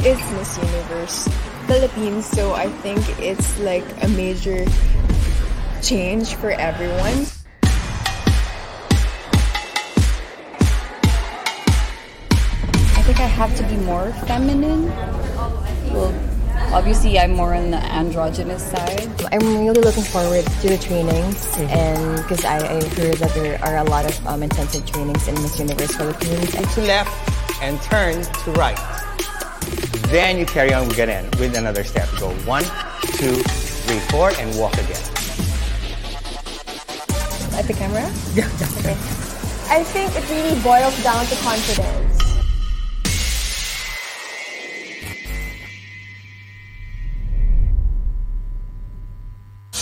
it's Miss Universe Philippines, so I think it's like a major change for everyone. I think I have to be more feminine. Well, obviously, I'm more on the androgynous side. I'm really looking forward to the trainings, and because I, I heard that there are a lot of um, intensive trainings in Miss Universe Philippines. To left and turn to right. Then you carry on again with another step. Go one, two, three, four, and walk again. At the camera? Yeah. Okay. I think it really boils down to confidence.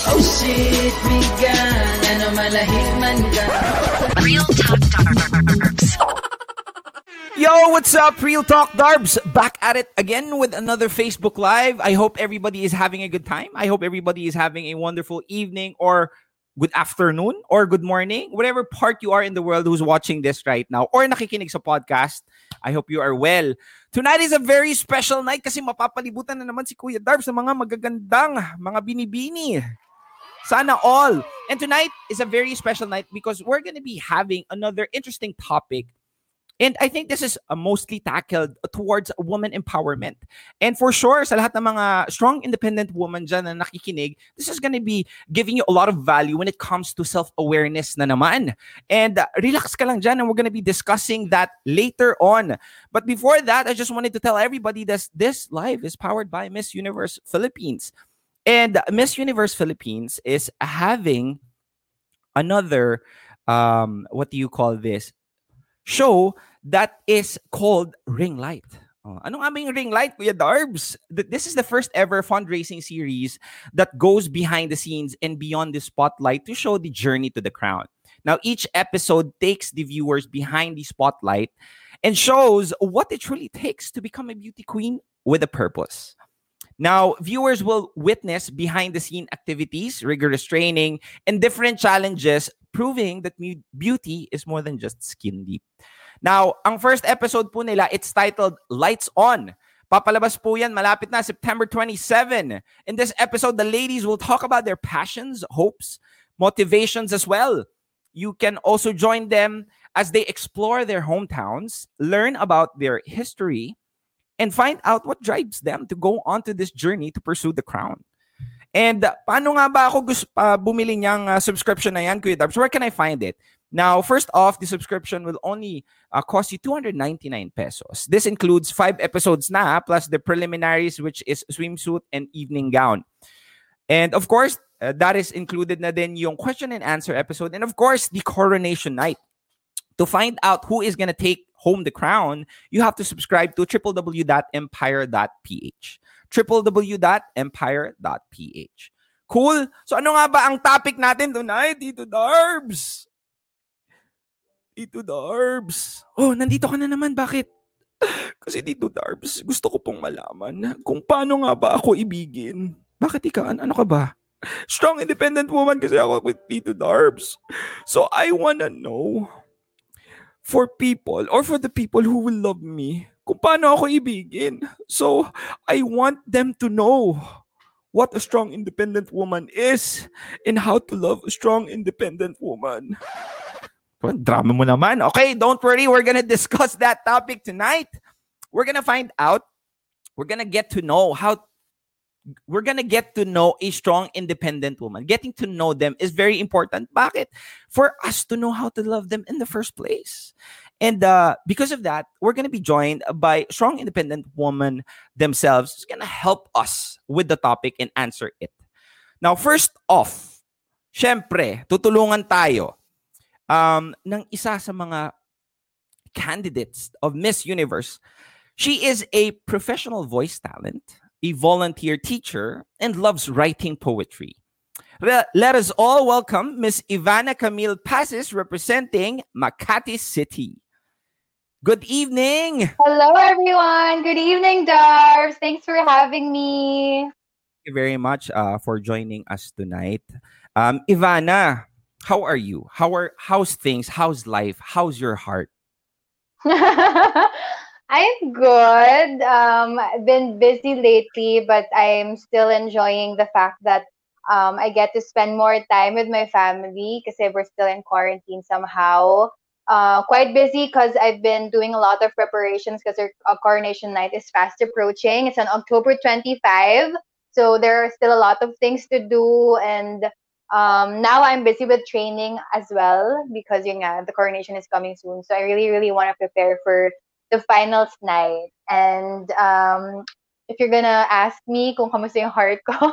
Oh shit, migan, ano malahing man ka. Real Talk Darbs. Yo, what's up, Real Talk Darbs? Back at it again with another Facebook Live. I hope everybody is having a good time. I hope everybody is having a wonderful evening or good afternoon or good morning, whatever part you are in the world who's watching this right now or nakikinig sa podcast. I hope you are well. Tonight is a very special night kasi mapapalibutan na naman si Kuya Darbs ng mga magagandang mga binibini. Sana all. And tonight is a very special night because we're going to be having another interesting topic. And I think this is uh, mostly tackled towards woman empowerment. And for sure, sa lahat ng mga strong independent woman dyan na nakikinig, this is to be giving you a lot of value when it comes to self-awareness na naman. And uh, relax ka lang dyan and we're to be discussing that later on. But before that, I just wanted to tell everybody that this live is powered by Miss Universe Philippines. And Miss Universe Philippines is having another um what do you call this show that is called Ring Light. Oh, ano nga ba Ring Light, Kuya Darbs? Th- This is the first ever fundraising series that goes behind the scenes and beyond the spotlight to show the journey to the crown. Now, each episode takes the viewers behind the spotlight and shows what it truly takes to become a beauty queen with a purpose. Now, viewers will witness behind the scene activities, rigorous training, and different challenges, proving that beauty is more than just skin deep. Now, ang first episode po nila, it's titled Lights On. Papalabas po yan malapit na September 27. In this episode, the ladies will talk about their passions, hopes, motivations as well. You can also join them as they explore their hometowns, learn about their history, and find out what drives them to go onto this journey to pursue the crown. And uh, paano nga ba ako gusto uh, bumili niyang uh, subscription na yan, Kuya Darbs? Where can I find it? Now, first off, the subscription will only uh, cost you 299 pesos. This includes five episodes na, plus the preliminaries, which is swimsuit and evening gown. And of course, uh, that is included na din yung question and answer episode. And of course, the coronation night. To find out who is going to take home the crown, you have to subscribe to www.empire.ph. www.empire.ph. Cool? So ano nga ba ang topic natin tonight, Tito Darbs? Tito Darbs. Oh, nandito ka na naman. Bakit? Kasi Tito Darbs, gusto ko pong malaman kung paano nga ba ako ibigin. Bakit ikaw? An- ano ka ba? Strong independent woman kasi ako with Tito Darbs. So I wanna know for people or for the people who will love me kung paano ako ibigin. So I want them to know what a strong independent woman is and how to love a strong independent woman. Drama mo naman. Okay, don't worry. We're gonna discuss that topic tonight. We're gonna find out. We're gonna get to know how. We're gonna get to know a strong, independent woman. Getting to know them is very important. Bakit? For us to know how to love them in the first place. And uh, because of that, we're gonna be joined by strong, independent woman themselves. Who's gonna help us with the topic and answer it. Now, first off, syempre, tutulungan tayo um, ng isa sa mga candidates of Miss Universe. She is a professional voice talent, a volunteer teacher, and loves writing poetry. Let us all welcome Miss Ivana Camille Passes representing Makati City. Good evening. Hello, everyone. Good evening, Darbs. Thanks for having me. Thank you very much uh, for joining us tonight. Um, Ivana, how are you? How are how's things? How's life? How's your heart? I'm good. Um, I've been busy lately, but I'm still enjoying the fact that um, I get to spend more time with my family because we're still in quarantine somehow. Uh, quite busy because I've been doing a lot of preparations because our uh, coronation night is fast approaching. It's on October 25, so there are still a lot of things to do, and um, now I'm busy with training as well because yung nga, the coronation is coming soon. So I really, really want to prepare for the finals night. And um, if you're gonna ask me kung kamusta yung heart ko,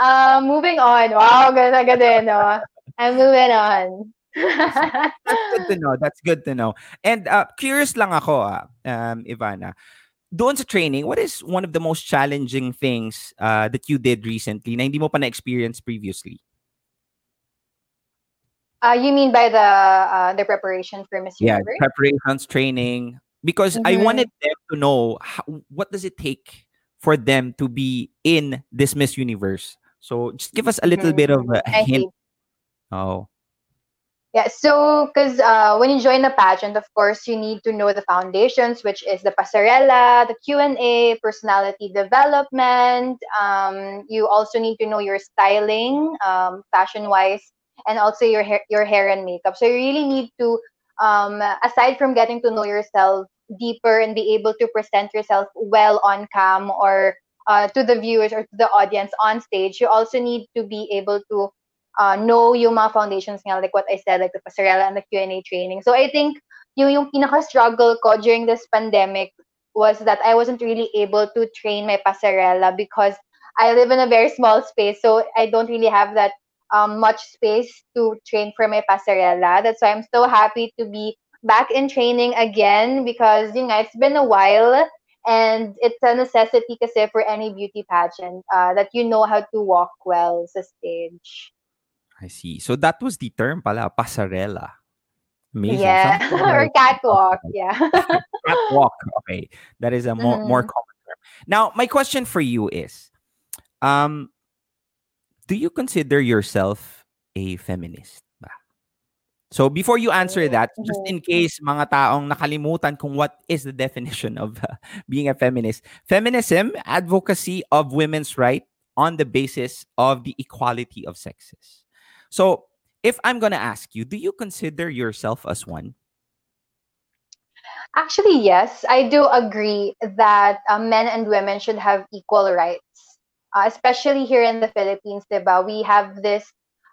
uh, moving on. Wow, ganda ganda no. I'm moving on. That's good to know. That's good to know. And uh, curious lang ako, ah, um, Ivana. Doon sa training, what is one of the most challenging things uh, that you did recently na hindi mo pa na-experience previously? Uh, you mean by the uh, the preparation for Miss Yeah, Universe? preparations, training. Because I Mhm. wanted them to know how, what does it take for them to be in this Miss Universe. So just give us a little bit of a I hint. see. Oh, Yeah, so because uh, when you join a pageant, of course, you need to know the foundations, which is the pasarela, the Q and A, personality development. Um, you also need to know your styling, um, fashion wise, and also your hair, your hair and makeup. So you really need to, um, aside from getting to know yourself deeper and be able to present yourself well on cam or uh, to the viewers or to the audience on stage, you also need to be able to uh, know yung mga foundations nga, like what I said, like the pasarela and the Q&A training. So I think yung, yung pinaka-struggle ko during this pandemic was that I wasn't really able to train my pasarela because I live in a very small space, so I don't really have that um, much space to train for my pasarela. That's why I'm so happy to be back in training again because you know it's been a while and it's a necessity kasi for any beauty pageant uh, that you know how to walk well sa stage. I see. So that was the term pala, pasarela. Amazing. Yeah, Something or like- catwalk. Yeah. catwalk. Okay, that is a more more Mhm. common term. Now, my question for you is, um, do you consider yourself a feminist? So before you answer that, just in case mga taong nakalimutan kung what is the definition of uh, being a feminist, feminism, advocacy of women's right on the basis of the equality of sexes. So if I'm gonna ask you, do you consider yourself as one? Actually, yes, I do agree that uh, men and women should have equal rights. Uh, especially here in the Philippines, diba? We have this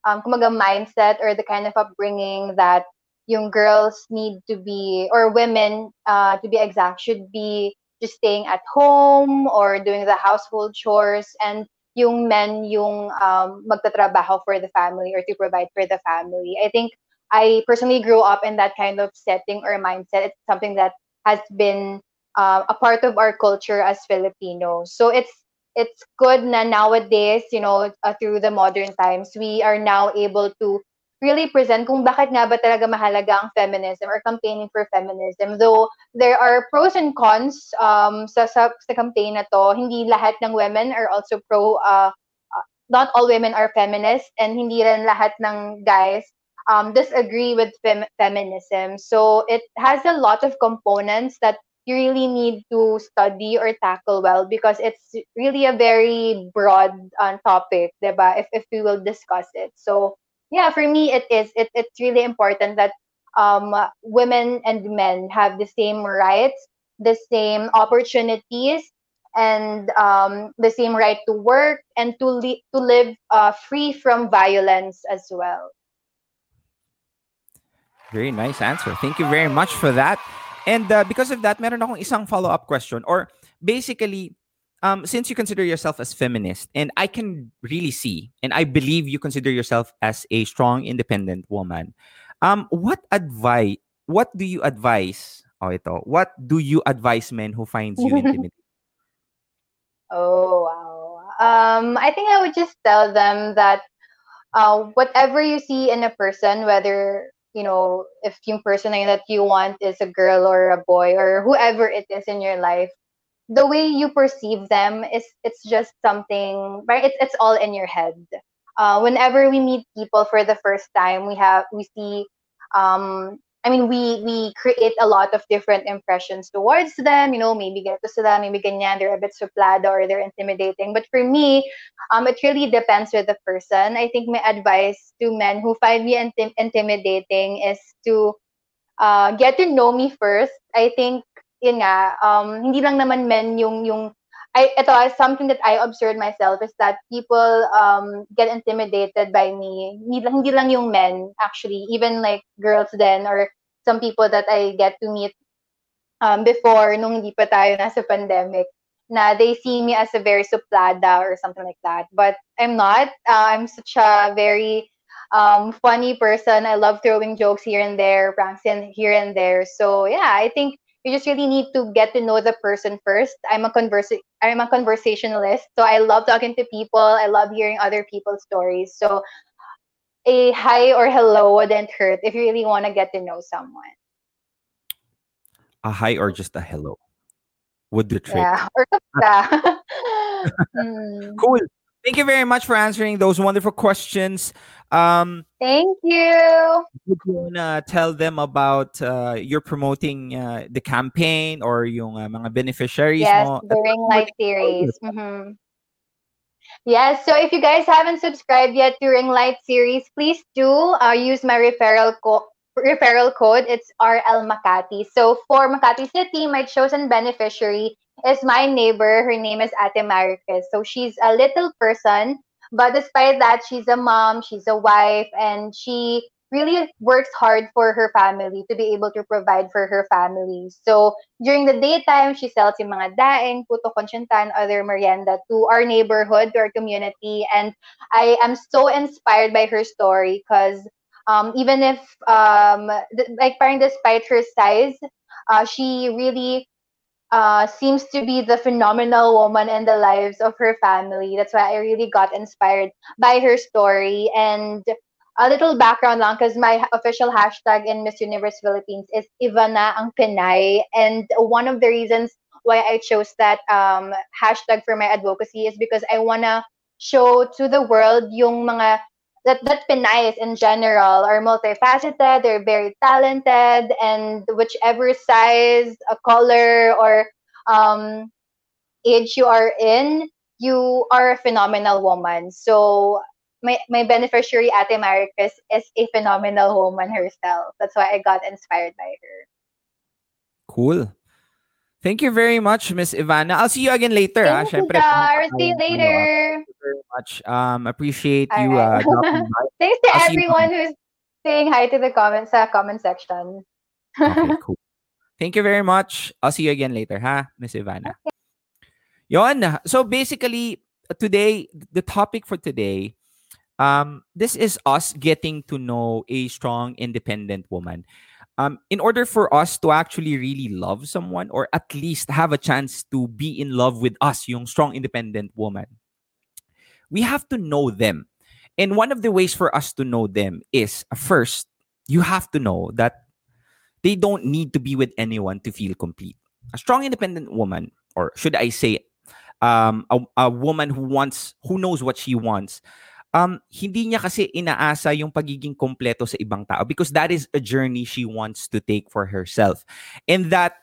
um, mindset or the kind of upbringing that young girls need to be, or women, uh, to be exact, should be just staying at home or doing the household chores and yung men yung um, magtatrabaho for the family or to provide for the family. I think I personally grew up in that kind of setting or mindset. It's something that has been uh, a part of our culture as Filipinos. So it's it's good na nowadays, you know, uh, through the modern times, we are now able to really present kung bakit nga ba talaga mahalaga ang feminism or campaigning for feminism. Though there are pros and cons um, sa, sa, sa campaign na to, hindi lahat ng women are also pro, uh, uh, not all women are feminists and hindi rin lahat ng guys um, disagree with fem- feminism. So it has a lot of components that you really need to study or tackle well because it's really a very broad uh, topic, diba? If, if we will discuss it. So yeah, for me, it is. It, it's really important that um, women and men have the same rights, the same opportunities, and um, the same right to work and to, li- to live uh, free from violence as well. Very nice answer. Thank you very much for that. And uh, because of that, meron akong isang follow-up question. Or basically, um, since you consider yourself as feminist, and I can really see, and I believe you consider yourself as a strong, independent woman, um, what advice, what do you advise, oh ito, what do you advise men who finds you intimidating? Oh wow. Um, I think I would just tell them that uh, whatever you see in a person, whether you know if yung person that you want is a girl or a boy or whoever it is in your life, the way you perceive them is it's just something right. It's it's all in your head. Uh, whenever we meet people for the first time, we have we see um, I mean, we we create a lot of different impressions towards them. You know, maybe get to sila, maybe ganyan, they're a bit suplado or they're intimidating. But for me, um, it really depends with the person. I think my advice to men who find me intim- intimidating is to uh, get to know me first. I think, yun nga, um, hindi lang naman men yung yung I ito something that I observed myself is that people um get intimidated by me. Hindi lang, hindi lang yung men actually, even like girls then or some people that I get to meet um before nung hindi pa tayo nasa pandemic na they see me as a very suplada or something like that. But I'm not. Uh, I'm such a very um, funny person. I love throwing jokes here and there, pranks here and there. So yeah, I think you just really need to get to know the person first. I'm a conversa- I'm a conversationalist, so I love talking to people. I love hearing other people's stories. So a hi or hello wouldn't hurt if you really want to get to know someone. A hi or just a hello would the trick. Yeah, or kamusta? Mm, Cool. Thank you very much for answering those wonderful questions. Um, Thank you. you wanna tell them about uh, you're promoting uh, the campaign or yung uh, mga beneficiaries Yes, mo? during light series. hmm Yes, so if you guys haven't subscribed yet during light series, please do uh, use my referral co- referral code. It's RL Makati. So for Makati City, my chosen beneficiary is my neighbor. Her name is Ate. So she's a little person, but despite that, she's a mom, she's a wife, and she really works hard for her family to be able to provide for her family. So during the daytime, she sells yung mga daing, puto konsyuntan, other merienda to our neighborhood, to our community. And I am so inspired by her story because um, even if, um, th- like, parang despite her size, uh, she really uh, seems to be the phenomenal woman in the lives of her family. That's why I really got inspired by her story. And a little background lang, because my official hashtag in Miss Universe Philippines is Ivana ang Pinay. And one of the reasons why I chose that um, hashtag for my advocacy is because I want to show to the world yung mga that that Pinays in general are multifaceted, they're very talented, and whichever size, a color, or um, age you are in, you are a phenomenal woman. So my, my beneficiary, Ate Maricris, is a phenomenal woman herself. That's why I got inspired by her. Cool. Thank you very much, Miss Ivana. I'll see you again later. ah. Thank you, Dar. pumunta See you ah. later. Thank you very much. Um, appreciate you uh, Alright. dropping by. Thanks to I'll everyone who's saying hi to the comments sa comment section. Okay, cool. Thank you very much. I'll see you again later, ha, Miss Ivana. Yon. So basically, today, the topic for today, um, this is us getting to know a strong, independent woman. Um, in order for us to actually really love someone, or at least have a chance to be in love with us, yung strong, independent woman, we have to know them. And one of the ways for us to know them is first, you have to know that they don't need to be with anyone to feel complete. A strong, independent woman, or should I say, um, a, a woman who wants, who knows what she wants, um, hindi niya kasi inaasa yung pagiging kompleto sa ibang tao because that is a journey she wants to take for herself. And that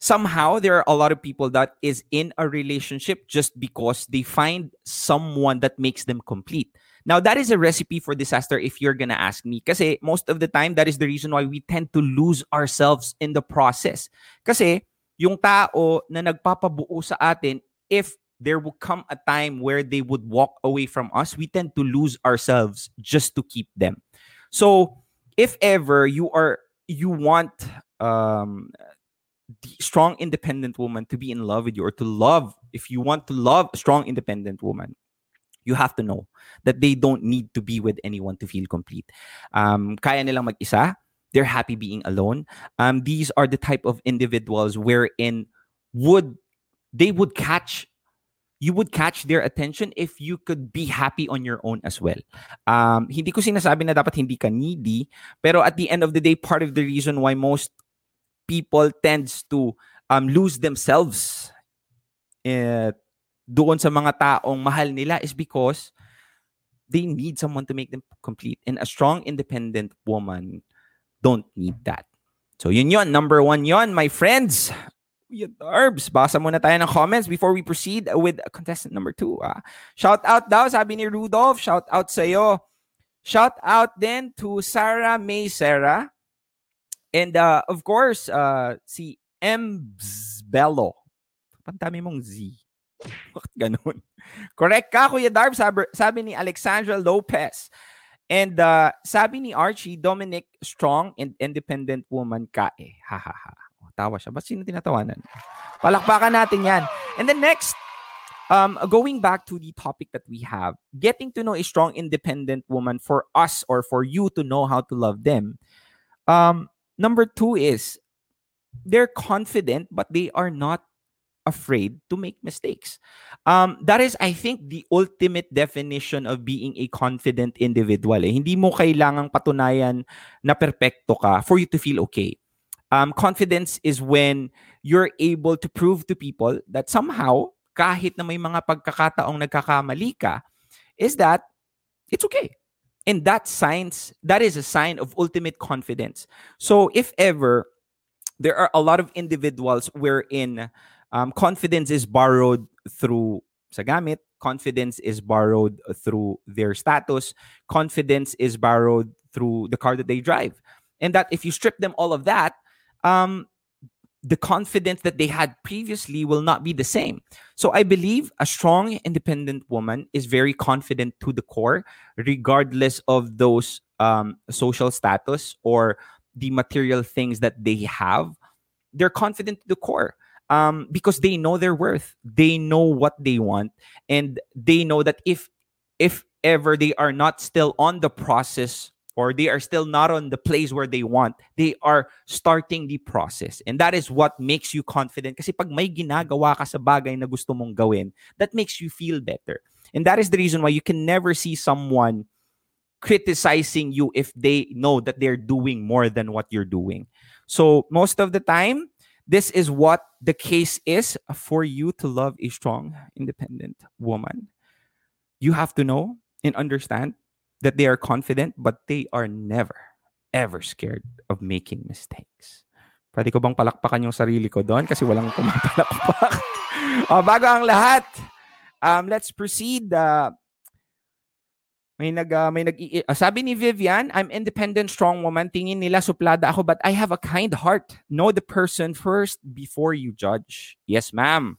somehow there are a lot of people that is in a relationship just because they find someone that makes them complete. Now that is a recipe for disaster if you're gonna ask me. Kasi most of the time that is the reason why we tend to lose ourselves in the process. Kasi yung tao na nagpapabuo sa atin, if there will come a time where they would walk away from us, we tend to lose ourselves just to keep them. So if ever you are you want um strong independent woman to be in love with you or to love if you want to love a strong independent woman you have to know that they don't need to be with anyone to feel complete. Um kaya nilang mag-isa they're happy being alone. Um these are the type of individuals wherein would they would catch you would catch their attention if you could be happy on your own as well. Um, hindi ko sinasabi na dapat hindi ka needy, pero at the end of the day, part of the reason why most people tends to um, lose themselves eh, doon sa mga taong mahal nila is because they need someone to make them complete. And a strong, independent woman don't need that. So yun yun, number one yun, my friends. Darbs, basa muna tayo ng comments before we proceed with contestant number two. Ah. Shout out daw, sabi ni Rudolph, shout out sa'yo. Shout out then to Sarah May Sarah. And uh, of course, uh, si M. Bello. Pantami mong Z. Bakit ganun? Correct ka, Kuya Darb, sabi, sabi ni Alexandra Lopez. And uh, sabi ni Archie, Dominic, strong and independent woman ka eh. Ha ha ha. O, Tawa siya. Ba't sino tinatawanan? Palakpakan natin yan. And then next, um, going back to the topic that we have, getting to know a strong, independent woman for us or for you to know how to love them. Um, number two is they're confident, but they are not afraid to make mistakes. Um, that is, I think, the ultimate definition of being a confident individual. Eh. Hindi mo kailangang patunayan na perpekto ka for you to feel okay. Um, confidence is when you're able to prove to people that somehow, kahit na may mga pagkakataong nagkakamali ka, is that it's okay. And that signs, that is a sign of ultimate confidence. So if ever there are a lot of individuals wherein um, confidence is borrowed through sa gamit, confidence is borrowed through their status, confidence is borrowed through the car that they drive. And that if you strip them all of that, um, the confidence that they had previously will not be the same. So I believe a strong, independent woman is very confident to the core, regardless of those um, social status or the material things that they have. They're confident to the core um, because they know their worth. They know what they want, and they know that if if ever they are not still on the process or they are still not on the place where they want, they are starting the process. And that is what makes you confident. Kasi pag may ginagawa ka sa bagay na gusto mong gawin, that makes you feel better. And that is the reason why you can never see someone criticizing you if they know that they're doing more than what you're doing. So most of the time, this is what the case is for you to love a strong, independent woman. You have to know and understand that they are confident, but they are never, ever scared of making mistakes. Pwede ko bang palakpakan yung sarili ko doon kasi walang pumapalakpak. o, bago ang lahat, um, let's proceed. Uh, may nag uh, may nag uh, sabi ni Vivian, I'm independent strong woman. Tingin nila suplada ako but I have a kind heart. Know the person first before you judge. Yes, ma'am.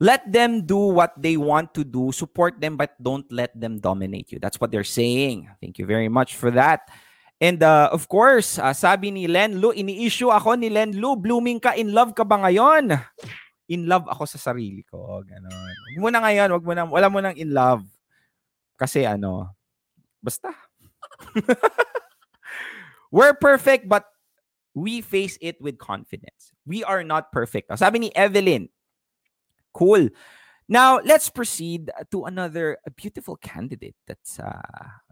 Let them do what they want to do. Support them but don't let them dominate you. That's what they're saying. Thank you very much for that. And uh, of course, uh, sabi ni Len Lu, ini-issue ako ni Len Lu, blooming ka, in love ka ba ngayon? In love ako sa sarili ko. Ganon. Huwag mo na ngayon, wag mo na, wala mo nang in love. Kasi ano, basta. We're perfect but we face it with confidence. We are not perfect. Sabi ni Evelyn, cool. Now, let's proceed to another beautiful candidate that's uh,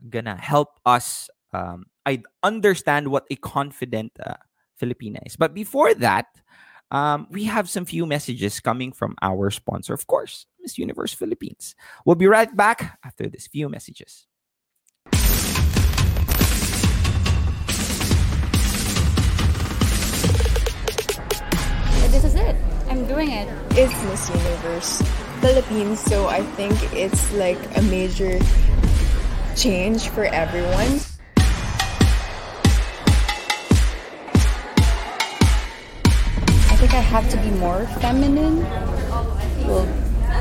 gonna help us um, I understand what a confident uh, Filipina is. But before that, um, we have some few messages coming from our sponsor, of course, Miss Universe Philippines. We'll be right back after this few messages. This is it. I'm doing it. It's Miss Universe Philippines, so I think it's like a major change for everyone. I think I have to be more feminine. Well,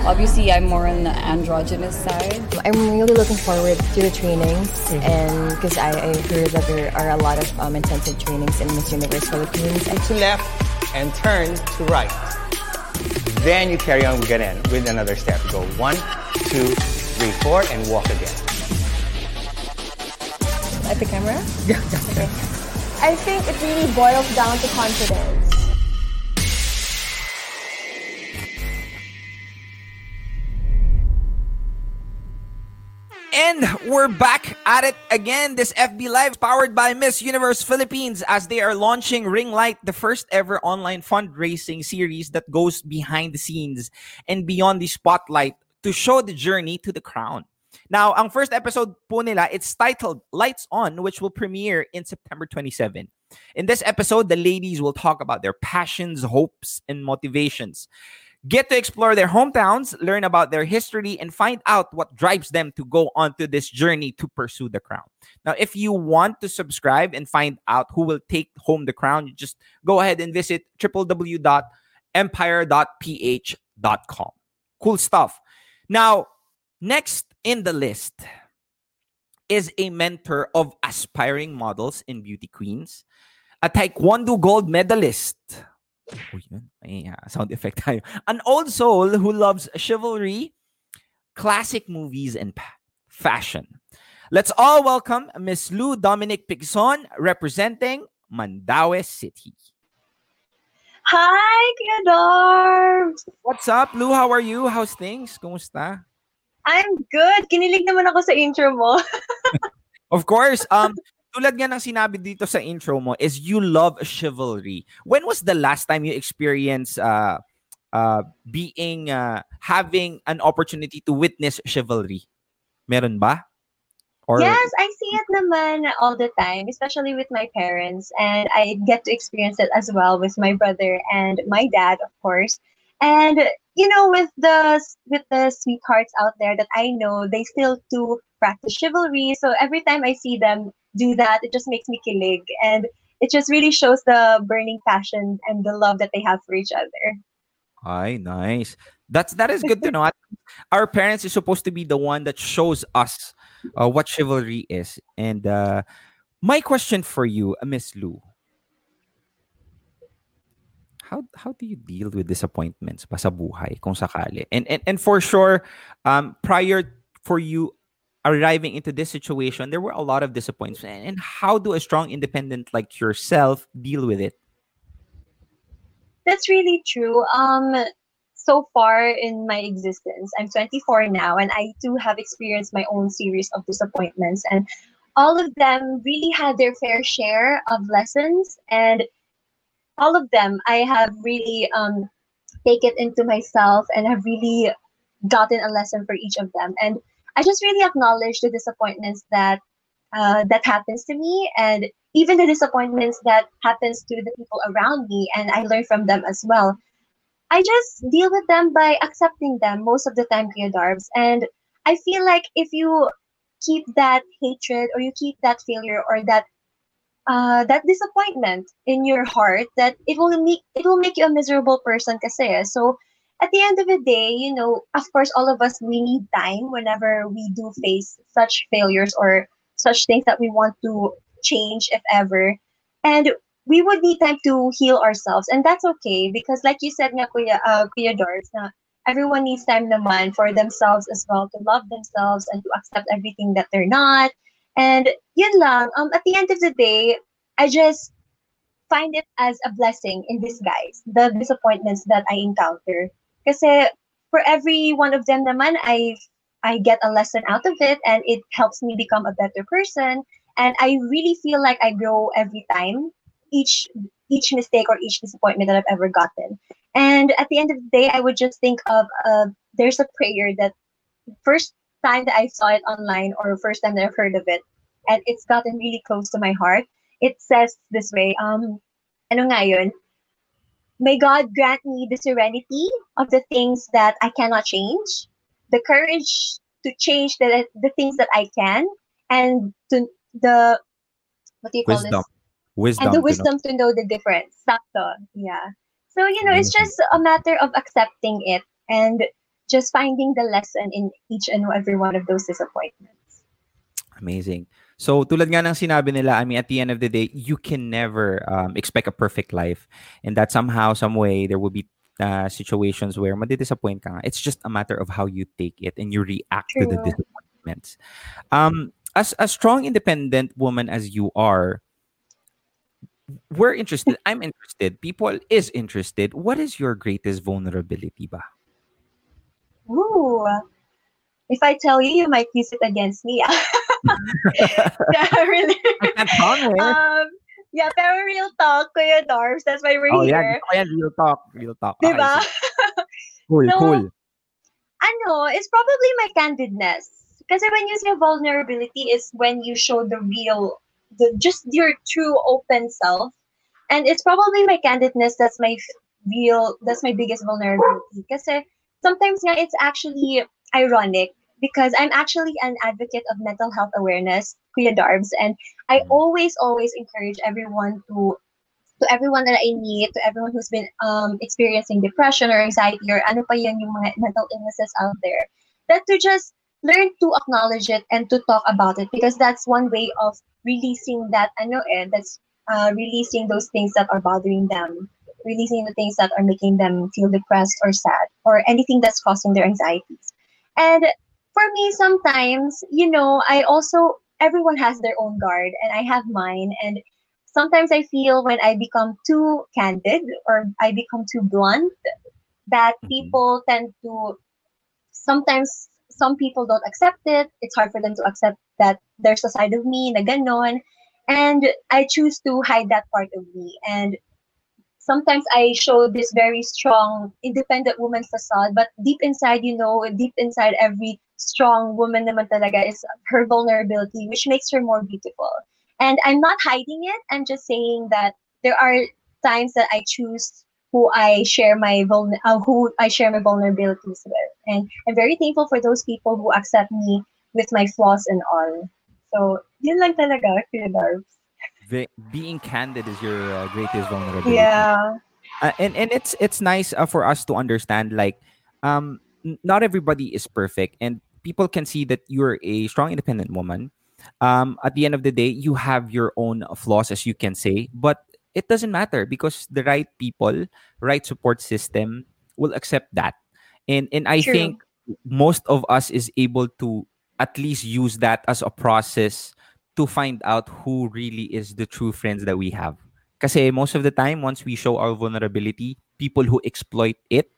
obviously, I'm more on the androgynous side. I'm really looking forward to the trainings, and because I, I heard that there are a lot of um, intensive trainings in Miss Universe Philippines. To left and turn to right. Then you carry on again with another step. Go one, two, three, four, and walk again. At the camera? Yeah. okay. I think it really boils down to confidence. And we're back at it again. This FB Live powered by Miss Universe Philippines as they are launching Ring Light, the first ever online fundraising series that goes behind the scenes and beyond the spotlight to show the journey to the crown. Now, ang first episode po nila, it's titled Lights On, which will premiere in September 27. In this episode, the ladies will talk about their passions, hopes, and motivations. Get to explore their hometowns, learn about their history, and find out what drives them to go onto this journey to pursue the crown. Now, if you want to subscribe and find out who will take home the crown, just go ahead and visit www.empire.ph.com. Cool stuff. Now, next in the list is a mentor of aspiring models and beauty queens, a Taekwondo gold medalist. Oh, yun. Uh, sound effect tayo. An old soul who loves chivalry, classic movies, and pa- fashion. Let's all welcome Miss Lou Dominic Piczon representing Mandaue City. Hi, Darbs! What's up, Lou? How are you? How's things? Kumusta? I'm good. Kinilig naman ako sa intro mo. Of course, um, tulad nga ng sinabi dito sa intro mo is you love chivalry. When was the last time you experienced uh, uh, being, uh, having an opportunity to witness chivalry? Meron ba? Or yes, I see it naman all the time, especially with my parents. And I get to experience it as well with my brother and my dad, of course. And you know, with the with the sweethearts out there that I know, they still do practice chivalry. So every time I see them do that, it just makes me kilig, and it just really shows the burning passion and the love that they have for each other. Ay, nice. That's that is good to know. Our parents is supposed to be the one that shows us uh, what chivalry is. And uh, my question for you, uh, Miss Lou, how how do you deal with disappointments pa sa buhay kung sakali? And and, and for sure, um, prior for you arriving into this situation, there were a lot of disappointments. And how do a strong independent like yourself deal with it? That's really true. Um, so far in my existence, I'm 24 now, and I too have experienced my own series of disappointments, and all of them really had their fair share of lessons, and all of them I have really um, taken into myself and have really gotten a lesson for each of them, and I just really acknowledge the disappointments that uh, that happens to me, and even the disappointments that happens to the people around me, and I learn from them as well. I just deal with them by accepting them most of the time, Kuya. And I feel like if you keep that hatred or you keep that failure or that uh, that disappointment in your heart, that it will make it will make you a miserable person kasi. eh. So at the end of the day, you know, of course, all of us we need time whenever we do face such failures or such things that we want to change, if ever. And we would need time to heal ourselves, and that's okay because, like you said, nga, Kuya, uh, Kuya Darbs, na everyone needs time naman for themselves as well to love themselves and to accept everything that they're not. And yun lang. Um, at the end of the day, I just find it as a blessing in disguise, the disappointments that I encounter. Kasi for every one of them naman, I I get a lesson out of it and it helps me become a better person. And I really feel like I grow every time, each each mistake or each disappointment that I've ever gotten. And at the end of the day, I would just think of uh, there's a prayer that first time that I saw it online or first time that I've heard of it, and it's gotten really close to my heart. It says this way, um, ano nga yun? May God grant me the serenity of the things that I cannot change, the courage to change the the things that I can, and to the what do you call Wisdom. this? Wisdom. and to the know. wisdom to know the difference. Sakto. Yeah. So, you know, it's mm-hmm. just a matter of accepting it and just finding the lesson in each and every one of those disappointments. Amazing. So tulad nga ng sinabi nila, I mean, at the end of the day, you can never um, expect a perfect life. And that somehow, some way, there will be uh, situations where madidisappoint ka nga. It's just a matter of how you take it and you react to the True. disappointments. Um, as a strong, independent woman as you are, we're interested. I'm interested. People is interested. What is your greatest vulnerability ba? Ooh. If I tell you, you might use it against me. yeah, really. um, yeah, pero real talk, Kuya Darbs. That's why we're oh, here. yeah. Gusto ko. Real talk. Real talk. Okay, Diba? Cool, So, cool. ano, it's probably my candidness. because when you say vulnerability is when you show the real, the just your true open self, and it's probably my candidness that's my real, that's my biggest vulnerability. Because sometimes yeah, it's actually ironic because I'm actually an advocate of mental health awareness, Kuya Darbs, and I always, always encourage everyone to to everyone that I meet, to everyone who's been um, experiencing depression or anxiety or ano pa yun yung mga mental illnesses out there, that to just learn to acknowledge it and to talk about it because that's one way of releasing that ano eh, that's uh, releasing those things that are bothering them, releasing the things that are making them feel depressed or sad or anything that's causing their anxieties. And for me, sometimes, you know, I also, everyone has their own guard and I have mine. And sometimes I feel when I become too candid or I become too blunt, that mm-hmm. people tend to sometimes some people don't accept it. It's hard for them to accept that there's a side of me na ganon. And I choose to hide that part of me. And sometimes I show this very strong, independent woman facade, but deep inside, you know, deep inside every strong woman naman talaga is her vulnerability, which makes her more beautiful. And I'm not hiding it. I'm just saying that there are times that I choose who I share my vulner- uh, who I share my vulnerabilities with, and I'm very thankful for those people who accept me with my flaws and all. So, yun lang talaga. Being candid is your uh, greatest vulnerability. Yeah. Uh, and and it's it's nice uh, for us to understand like um not everybody is perfect and people can see that you're a strong independent woman. Um at the end of the day you have your own flaws as you can say but it doesn't matter because the right people right support system will accept that. And and i True. think most of us is able to at least use that as a process to find out who really is the true friends that we have. Because most of the time, once we show our vulnerability, people who exploit it,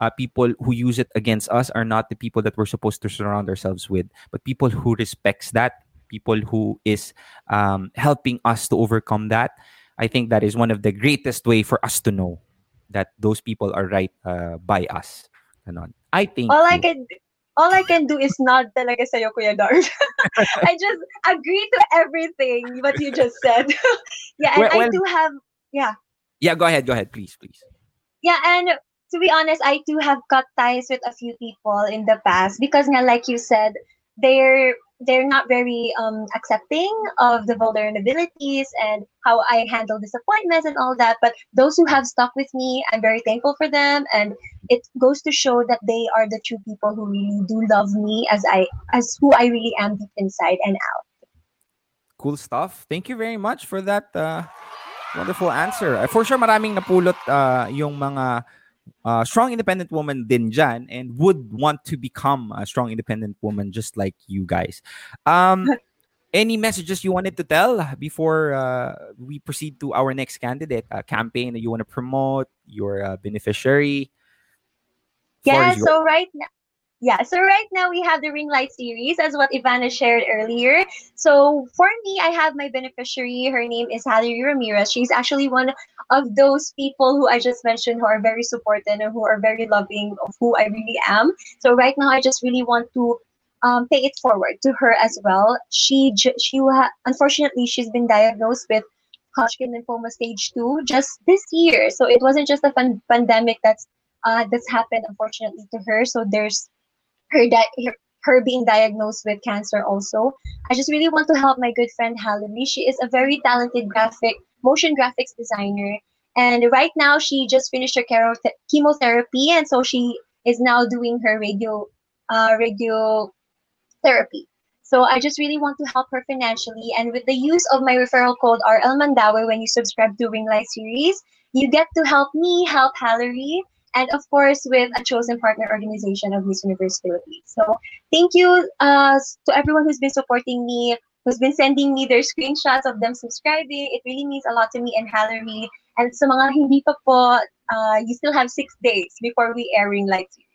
uh, people who use it against us are not the people that we're supposed to surround ourselves with, but people who respects that, people who is um, helping us to overcome that. I think that is one of the greatest way for us to know that those people are right uh, by us. Ganon. I think all I can all I can do is nod talaga sa'yo, Kuya Darb. I just agree to everything what you just said. yeah, and Well- I do have yeah. yeah, go ahead, go ahead, please, please. Yeah, and to be honest, I too have cut ties with a few people in the past because nga, like you said, they're they're not very um accepting of the vulnerabilities and how I handle disappointments and all that. But those who have stuck with me, I'm very thankful for them and it goes to show that they are the true people who really do love me as I as who I really am deep inside and out. Cool stuff. Thank you very much for that uh, wonderful answer. For sure, maraming napulot uh, yung mga uh, strong independent woman din dyan and would want to become a strong independent woman just like you guys. Um, any messages you wanted to tell before uh, we proceed to our next candidate? A campaign that you want to promote, your uh, beneficiary? Yeah, so right now yeah, so right now we have the ring light series as what Ivana shared earlier. So for me, I have my beneficiary. Her name is Hallie Ramirez. She's actually one of those people who I just mentioned who are very supportive and who are very loving of who I really am. So right now, I just really want to um, pay it forward to her as well. She she unfortunately she's been diagnosed with Hodgkin lymphoma stage two just this year. So it wasn't just a pan- pandemic that's uh, that's happened unfortunately to her. So there's her, di- her being diagnosed with cancer also. I just really want to help my good friend Hallery. She is a very talented graphic motion graphics designer. And right now she just finished her chemo- chemotherapy and so she is now doing her radio uh radio therapy. So I just really want to help her financially. And with the use of my referral code RL Mandaue when you subscribe to Ring Light series, you get to help me help Hallery and of course with a chosen partner organization of Miss Universe Philippines. So thank you uh, to everyone who's been supporting me, who's been sending me their screenshots of them subscribing. It really means a lot to me and Hallery. And sa mga hindi pa po, uh, you still have six days before we air Ring Light series.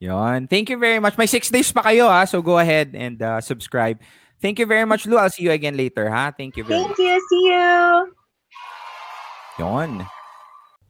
Yon. Thank you very much. My six days pa kayo ha, so go ahead and uh, subscribe. Thank you very much, Lou. I'll see you again later ha. Thank you very Thank you. See you. Yon.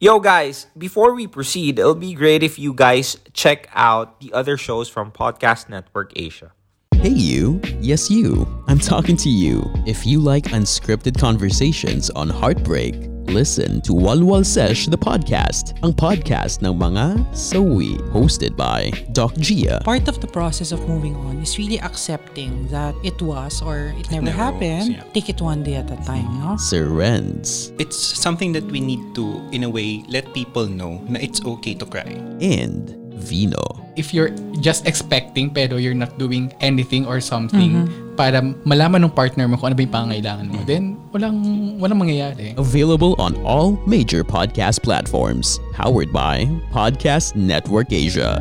Yo, guys, before we proceed, it'll be great if you guys check out the other shows from Podcast Network Asia. Hey, you. Yes, you. I'm talking to you. If you like unscripted conversations on heartbreak, listen to Walwal Sesh the podcast, ang podcast ng mga sawi, hosted by Doc Gia. Part of the process of moving on is really accepting that it was or it never, never happened. was, yeah. Take it one day at a time, no? Sir Renz It's something that we need to, in a way, let people know na it's okay to cry. and Vino. If you're just expecting pero you're not doing anything or something para malaman ng partner mo kung ano ba yung pangangailangan mo, then walang, walang mangyayari. Available on all major podcast platforms. Powered by Podcast Network Asia.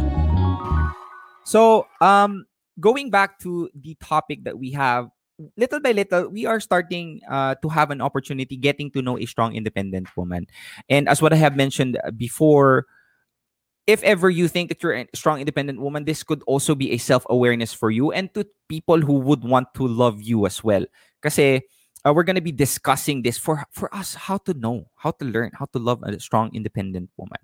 So, um, going back to the topic that we have, little by little, we are starting uh, to have an opportunity getting to know a strong, independent woman. And as what I have mentioned uh, before, if ever you think that you're a strong, independent woman, this could also be a self awareness for you and to people who would want to love you as well. Kasi uh, we're going to be discussing this for for us how to know, how to learn, how to love a strong, independent woman.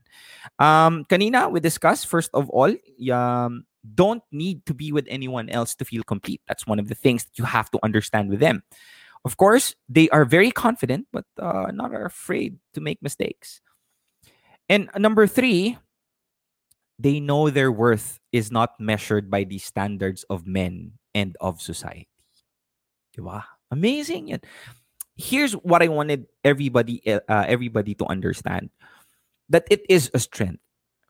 Um, kanina we discussed first of all, um, don't need to be with anyone else to feel complete. That's one of the things that you have to understand with them. Of course, they are very confident, but uh, not afraid to make mistakes. And number three, they know their worth is not measured by the standards of men and of society. Diba? Amazing. Here's what I wanted everybody uh, everybody to understand that it is a strength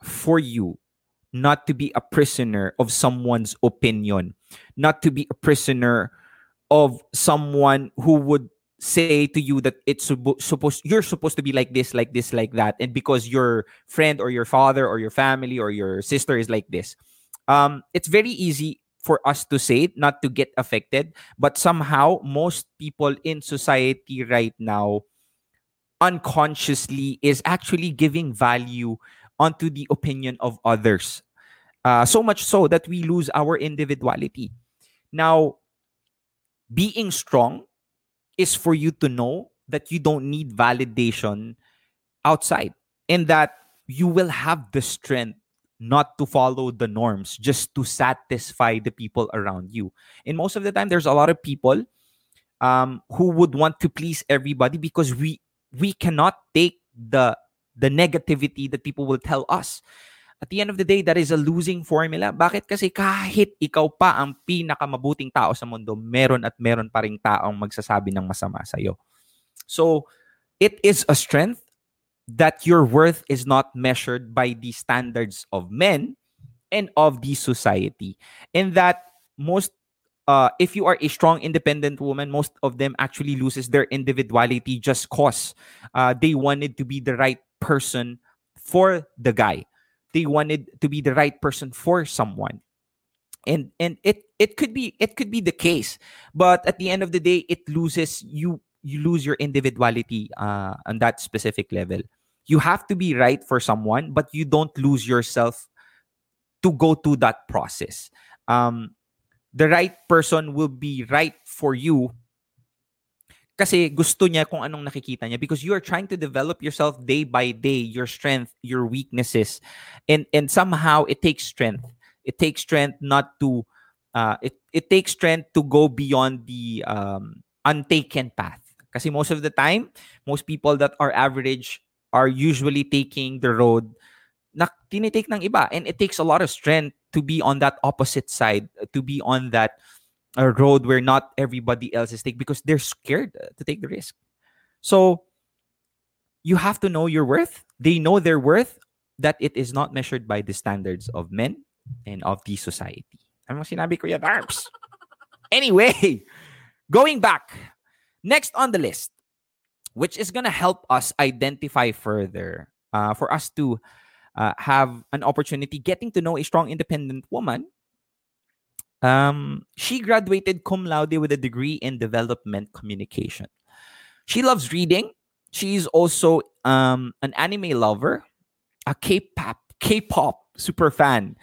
for you not to be a prisoner of someone's opinion, not to be a prisoner of someone who would say to you that it's suppo- supposed you're supposed to be like this like this like that and because your friend or your father or your family or your sister is like this um it's very easy for us to say it, not to get affected but somehow most people in society right now unconsciously is actually giving value onto the opinion of others uh, so much so that we lose our individuality. Now being strong is for you to know that you don't need validation outside and that you will have the strength not to follow the norms just to satisfy the people around you. And most of the time there's a lot of people um, who would want to please everybody because we we cannot take the the negativity that people will tell us at the end of the day that is a losing formula. Bakit? Kasi kahit ikaw pa ang pinakamabuting tao sa mundo meron at meron pa ring taong magsasabi ng masama sa iyo so it is a strength that your worth is not measured by the standards of men and of the society. And that most uh, if you are a strong independent woman most of them actually loses their individuality just cause uh, they wanted to be the right person for the guy they wanted to be the right person for someone. And and it it could be it could be the case but at the end of the day it loses you you lose your individuality uh, on that specific level. You have to be right for someone but you don't lose yourself to go to that process. Um the right person will be right for you kasi gusto niya kung anong nakikita niya because you are trying to develop yourself day by day your strength your weaknesses. And and somehow it takes strength. It takes strength not to uh, it it takes strength to go beyond the um, untaken path. Kasi most of the time most people that are average are usually taking the road na tinitake ng iba. And it takes a lot of strength to be on that opposite side to be on that a road where not everybody else is taking because they're scared to take the risk. So you have to know your worth. They know their worth that it is not measured by the standards of men and of the society. Ano sinabi ko yan, Arms? Anyway, going back, next on the list, which is gonna help us identify further, uh, for us to uh, have an opportunity getting to know a strong, independent woman um, she graduated cum laude with a degree in development communication. She loves reading. She's also um, an anime lover, a K-pop K-pop super fan,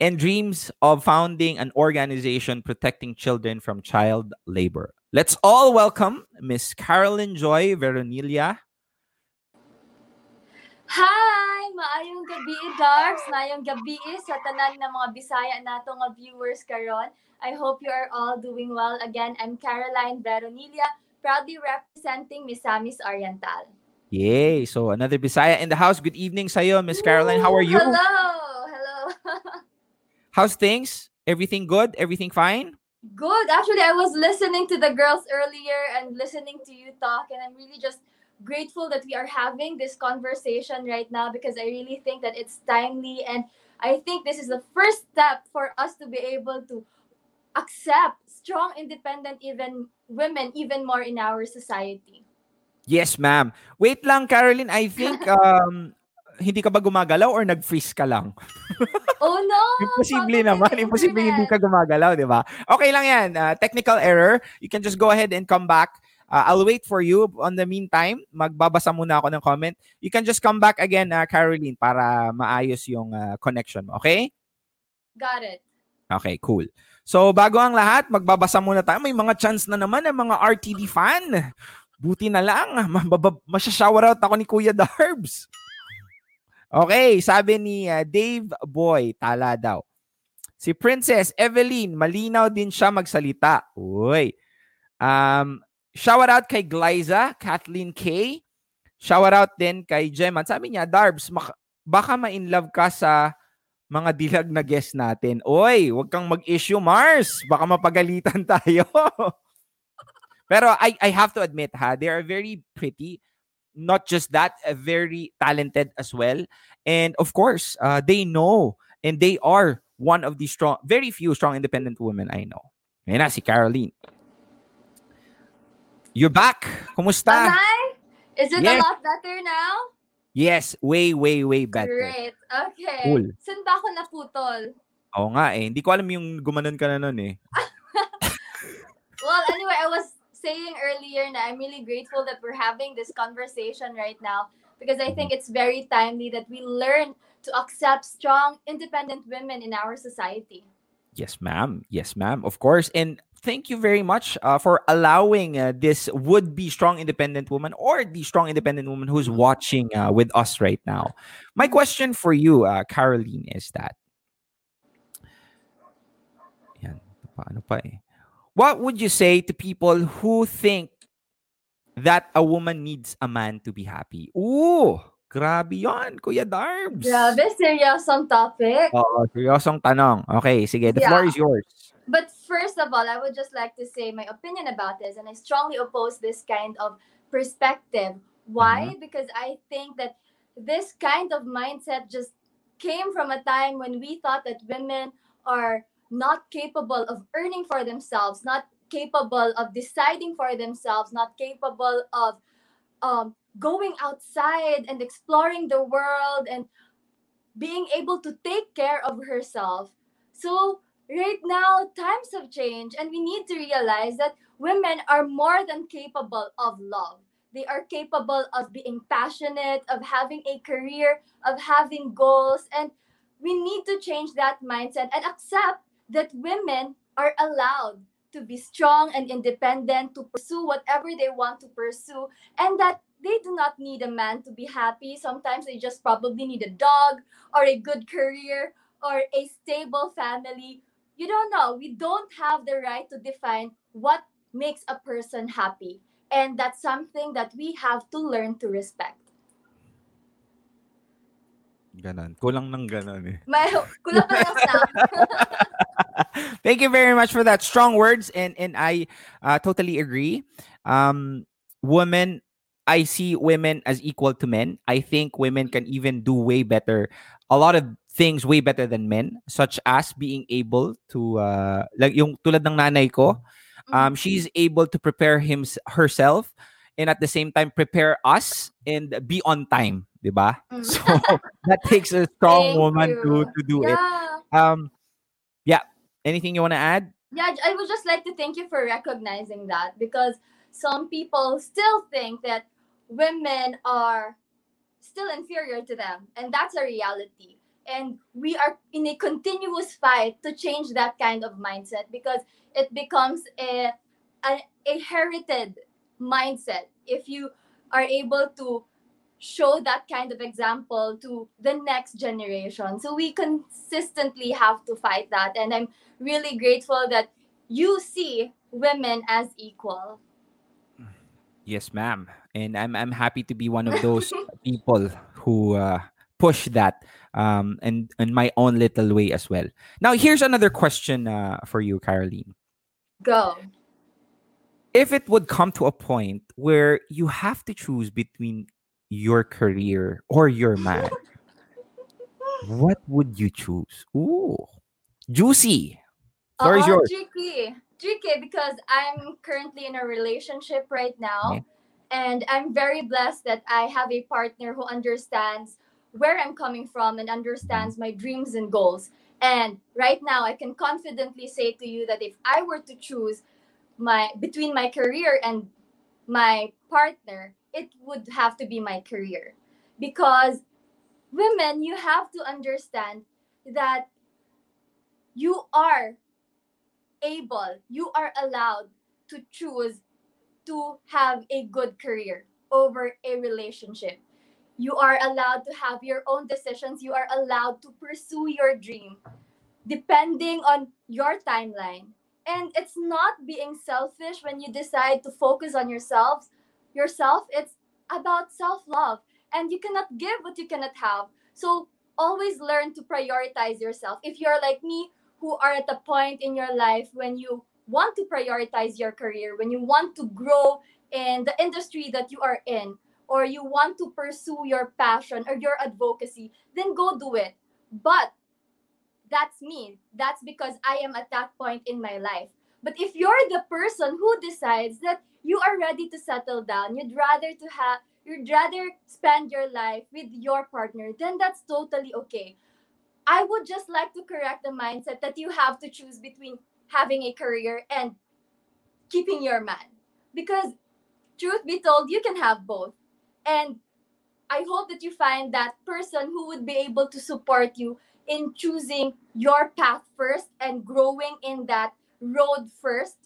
and dreams of founding an organization protecting children from child labor. Let's all welcome Miss Carolyn Joy Veronilia. Hi! Maayong gabi, Darbs. Maayong gabi sa tanan ng mga Bisaya nato nga viewers karon. I hope you are all doing well. Again, I'm Caroline Veronilla, proudly representing Misamis Oriental. Yay! So another Bisaya in the house. Good evening sa'yo, Miss Caroline. How are you? Hello! Hello! How's things? Everything good? Everything fine? Good. Actually, I was listening to the girls earlier and listening to you talk, and I'm really just grateful that we are having this conversation right now because I really think that it's timely and I think this is the first step for us to be able to accept strong, independent, even women, even more in our society. Yes, ma'am. Wait lang, Caroline. I think um, hindi ka ba gumagalaw or nag-freeze ka lang? Oh no! Imposible naman. Imposible hindi ka gumagalaw, di ba? Okay lang yan. Uh, technical error. You can just go ahead and come back. Uh, I'll wait for you. On the meantime, magbabasa muna ako ng comment. You can just come back again, uh, Caroline, para maayos yung uh, connection mo. Okay? Got it. Okay, cool. So, bago ang lahat, magbabasa muna tayo. May mga chance na naman ng mga RTD fan. Buti na lang. Masya-shower out ako ni Kuya Darbs. Okay, sabi ni uh, Dave Boy, tala daw. Si Princess Evelyn, malinaw din siya magsalita. Uy. Um, shout out kay Glyza, Kathleen K. Shout out din kay Gemma. Sabi niya, Darbs, mak- baka ma-inlove ka sa mga dilag na guest natin. Oy, wag kang mag-issue, Mars. Baka mapagalitan tayo. Pero I, I have to admit, ha, they are very pretty. Not just that, uh, very talented as well. And of course, uh, they know and they are one of the strong, very few strong independent women I know. Ayan na, si Caroline. You're back. Kumusta? Am I? Is it Yes. a lot better now? Yes, way, way, way better. Great. Okay. Cool. Saan ba ako naputol? Oo nga eh. Hindi ko alam yung gumanon ka na nun eh. Well, anyway, I was saying earlier na I'm really grateful that we're having this conversation right now because I think it's very timely that we learn to accept strong, independent women in our society. Yes, ma'am. Yes, ma'am. Of course. And thank you very much uh, for allowing uh, this would be strong independent woman or the strong independent woman who's watching uh, with us right now. My question for you, uh, Caroline, is that Yan, paano pa eh. What would you say to people who think that a woman needs a man to be happy? Ooh, grabe yon, Kuya Darbs. Grabe, seryosong topic. Oo, seryosong tanong. Okay, sige. The floor is yours. But first of all, I would just like to say my opinion about this, and I strongly oppose this kind of perspective. Why? Because I think that this kind of mindset just came from a time when we thought that women are not capable of earning for themselves, not capable of deciding for themselves, not capable of um, going outside and exploring the world and being able to take care of herself. So, right now, times have changed, and we need to realize that women are more than capable of love. They are capable of being passionate, of having a career, of having goals, and we need to change that mindset and accept that women are allowed to be strong and independent, to pursue whatever they want to pursue, and that they do not need a man to be happy. Sometimes they just probably need a dog or a good career or a stable family. You don't know. We don't have the right to define what makes a person happy. And that's something that we have to learn to respect. Ganon. Kulang ng ganon eh. May kulang pa. Thank you very much for that strong words, and and I uh, totally agree. Um, women, I see women as equal to men. I think women can even do way better, a lot of things way better than men, such as being able to, uh, like yung tulad ng nanay ko, um, she's able to prepare him herself, and at the same time prepare us and be on time, diba? So that takes a strong woman you. to to do it. Um, yeah. Anything you want to add? Yeah, I would just like to thank you for recognizing that because some people still think that women are still inferior to them, and that's a reality. And we are in a continuous fight to change that kind of mindset because it becomes a, a, a mindset. If you are able to show that kind of example to the next generation. So we consistently have to fight that. And I'm really grateful that you see women as equal. Yes, ma'am. And I'm I'm happy to be one of those people who uh, push that um, and in my own little way as well. Now, here's another question uh, for you, Caroline. Go. If it would come to a point where you have to choose between your career or your man, what would you choose? Ooh, juicy. Floor is yours. tricky. Tricky because I'm currently in a relationship right now. And I'm very blessed that I have a partner who understands where I'm coming from and understands my dreams and goals. And right now I can confidently say to you that if I were to choose my between my career and my partner, it would have to be my career. Because women, you have to understand that you are able, you are allowed to choose to have a good career over a relationship. You are allowed to have your own decisions. You are allowed to pursue your dream depending on your timeline. And it's not being selfish when you decide to focus on yourselves, yourself. It's about self-love. And you cannot give what you cannot have. So always learn to prioritize yourself. If you're like me, who are at a point in your life when you want to prioritize your career, when you want to grow in the industry that you are in, or you want to pursue your passion or your advocacy, then go do it. But that's me. That's because I am at that point in my life. But if you're the person who decides that you are ready to settle down, you'd rather to have you'd rather spend your life with your partner, then that's totally okay. I would just like to correct the mindset that you have to choose between having a career and keeping your man. Because truth be told, you can have both. And I hope that you find that person who would be able to support you in choosing your path first and growing in that road first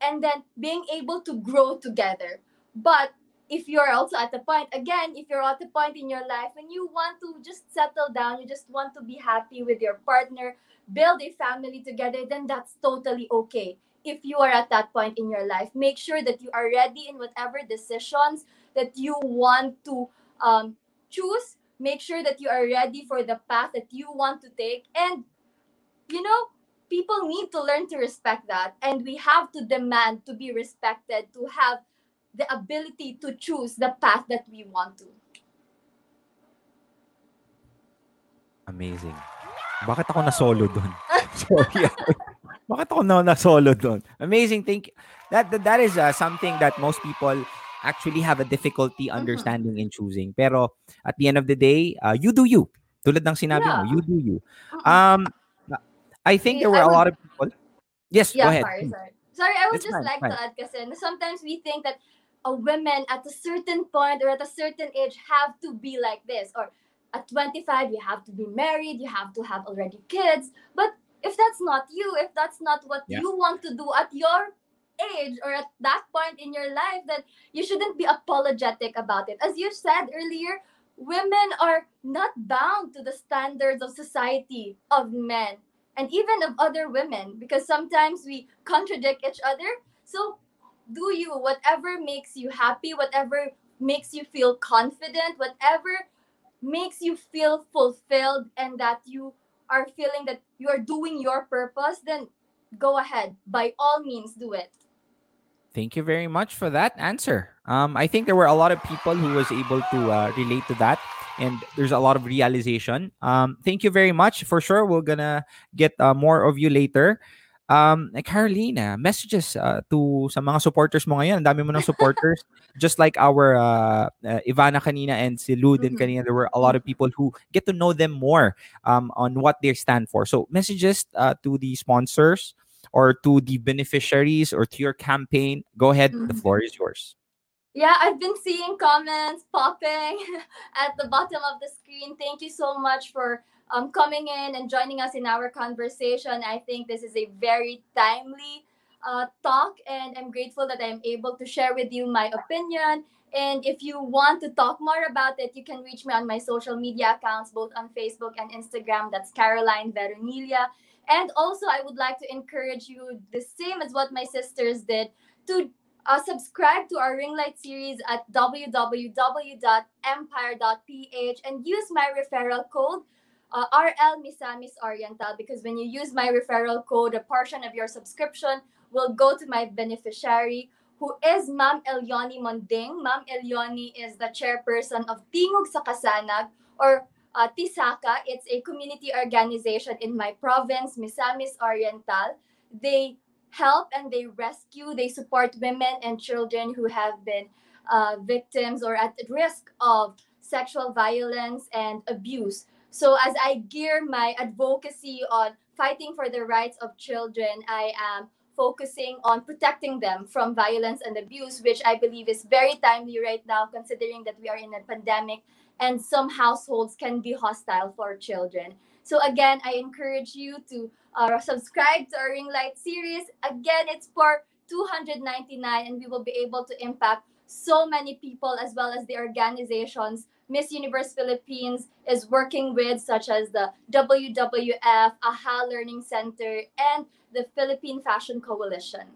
and then being able to grow together. But if you're also at the point, again, if you're at the point in your life when you want to just settle down, you just want to be happy with your partner, build a family together, then that's totally okay. If you are at that point in your life, make sure that you are ready in whatever decisions that you want to um, choose. Make sure that you are ready for the path that you want to take. And, you know, people need to learn to respect that. And we have to demand to be respected, to have the ability to choose the path that we want to. Amazing. Bakit ako na-solo doon? Sorry. Bakit ako na na-solo doon? Amazing. Thank you. That, that, that is uh, something that most people actually have a difficulty understanding and choosing. Pero at the end of the day, uh, you do you. Tulad ng sinabi mo, you do you. Um, I think there were I a would- lot of people. Yes, yeah, go ahead. sorry, sorry. Sorry, I would just fine, like fine. to add kasi sometimes we think that a women at a certain point or at a certain age have to be like this or at 25 you have to be married, you have to have already kids. But if that's not you, if that's not what Yeah. you want to do at your age or at that point in your life, that you shouldn't be apologetic about it. As you said earlier, women are not bound to the standards of society of men and even of other women because sometimes we contradict each other. So do you whatever makes you happy, whatever makes you feel confident, whatever makes you feel fulfilled and that you are feeling that you are doing your purpose, then go ahead. By all means do it. Thank you very much for that answer. Um, I think there were a lot of people who was able to uh, relate to that, and there's a lot of realization. Um, thank you very much. For sure, we're gonna get uh, more of you later. Um, Carolina, messages uh, to sa mga supporters mo ngayon. Ang dami mo ng supporters. Just like our uh, uh, Ivana kanina and si Lou din kanina, there were a lot of people who get to know them more um, on what they stand for. So messages uh, to the sponsors or to the beneficiaries or to your campaign. Go ahead. The Mhm. floor is yours. Yeah, I've been seeing comments popping at the bottom of the screen. Thank you so much for um, coming in and joining us in our conversation. I think this is a very timely uh, talk, and I'm grateful that I'm able to share with you my opinion. And if you want to talk more about it, you can reach me on my social media accounts, both on Facebook and Instagram. That's Caroline Veronilia. And also, I would like to encourage you, the same as what my sisters did, to uh, subscribe to our ring light series at www.empire.ph and use my referral code uh, RL Misamis Oriental because when you use my referral code, a portion of your subscription will go to my beneficiary who is Ma'am Elioni Monding. Ma'am Elioni is the chairperson of Tingog sa Kasanag or uh, Tisaka. It's a community organization in my province, Misamis Oriental. They help and they rescue, they support women and children who have been uh, victims or at risk of sexual violence and abuse. So, as I gear my advocacy on fighting for the rights of children, I am focusing on protecting them from violence and abuse, which I believe is very timely right now, considering that we are in a pandemic and some households can be hostile for children. So, again, I encourage you to uh, subscribe to our Ring Light series. Again, it's for 299 and we will be able to impact so many people as well as the organizations Miss Universe Philippines is working with, such as the WWF, AHA Learning Center, and the Philippine Fashion Coalition.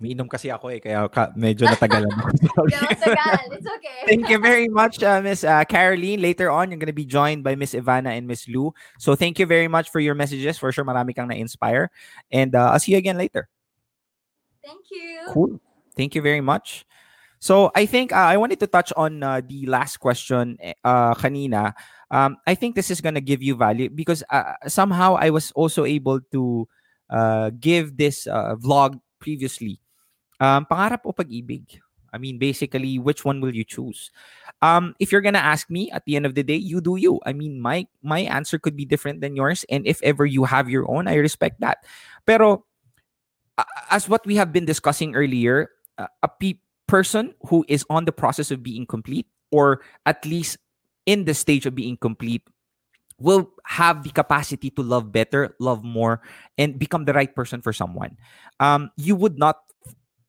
Umiinom kasi ako eh, kaya ka, medyo natagalan ako. Matagal. It's okay. thank you very much, uh, Miss uh, Caroline. Later on, you're going to be joined by Miss Ivana and Miss Lou. So thank you very much for your messages. For sure, marami kang na-inspire. And uh, I'll see you again later. Thank you. Cool. Thank you very much. So I think uh, I wanted to touch on uh, the last question uh, kanina. Um, I think this is gonna give you value because uh, somehow I was also able to uh, give this uh, vlog previously. Um, pangarap o pag-ibig? I mean, basically, which one will you choose? Um, if you're gonna ask me, at the end of the day, you do you. I mean, my my answer could be different than yours, and if ever you have your own, I respect that. Pero as what we have been discussing earlier, a pe- person who is on the process of being complete, or at least in the stage of being complete, will have the capacity to love better, love more, and become the right person for someone. Um, you would not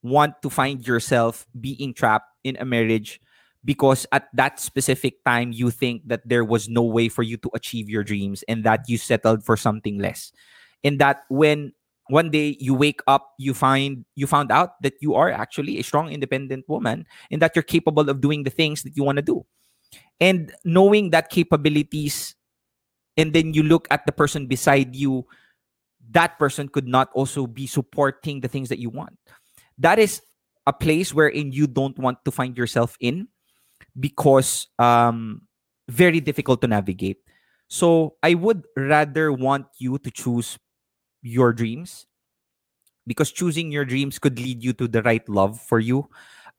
want to find yourself being trapped in a marriage because at that specific time you think that there was no way for you to achieve your dreams and that you settled for something less. And that when one day you wake up you find you found out that you are actually a strong independent woman and that you're capable of doing the things that you want to do. And knowing that capabilities and then you look at the person beside you that person could not also be supporting the things that you want that is a place wherein you don't want to find yourself in because um very difficult to navigate. So i would rather want you to choose your dreams because choosing your dreams could lead you to the right love for you.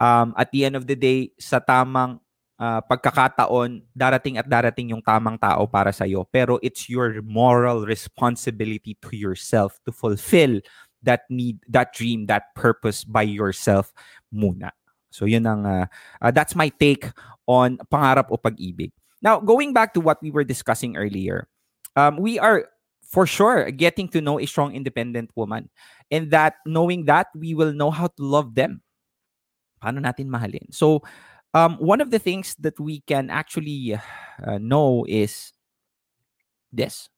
Um at the end of the day sa tamang uh, pagkakataon darating at darating yung tamang tao para sa iyo pero it's your moral responsibility to yourself to fulfill that need, that dream, that purpose by yourself muna. So yun ang uh, uh, that's my take on pangarap o pag-ibig. Now, going back to what we were discussing earlier, um, we are for sure getting to know a strong independent woman and that knowing that we will know how to love them. Paano natin mahalin? So, um, one of the things that we can actually uh, know is this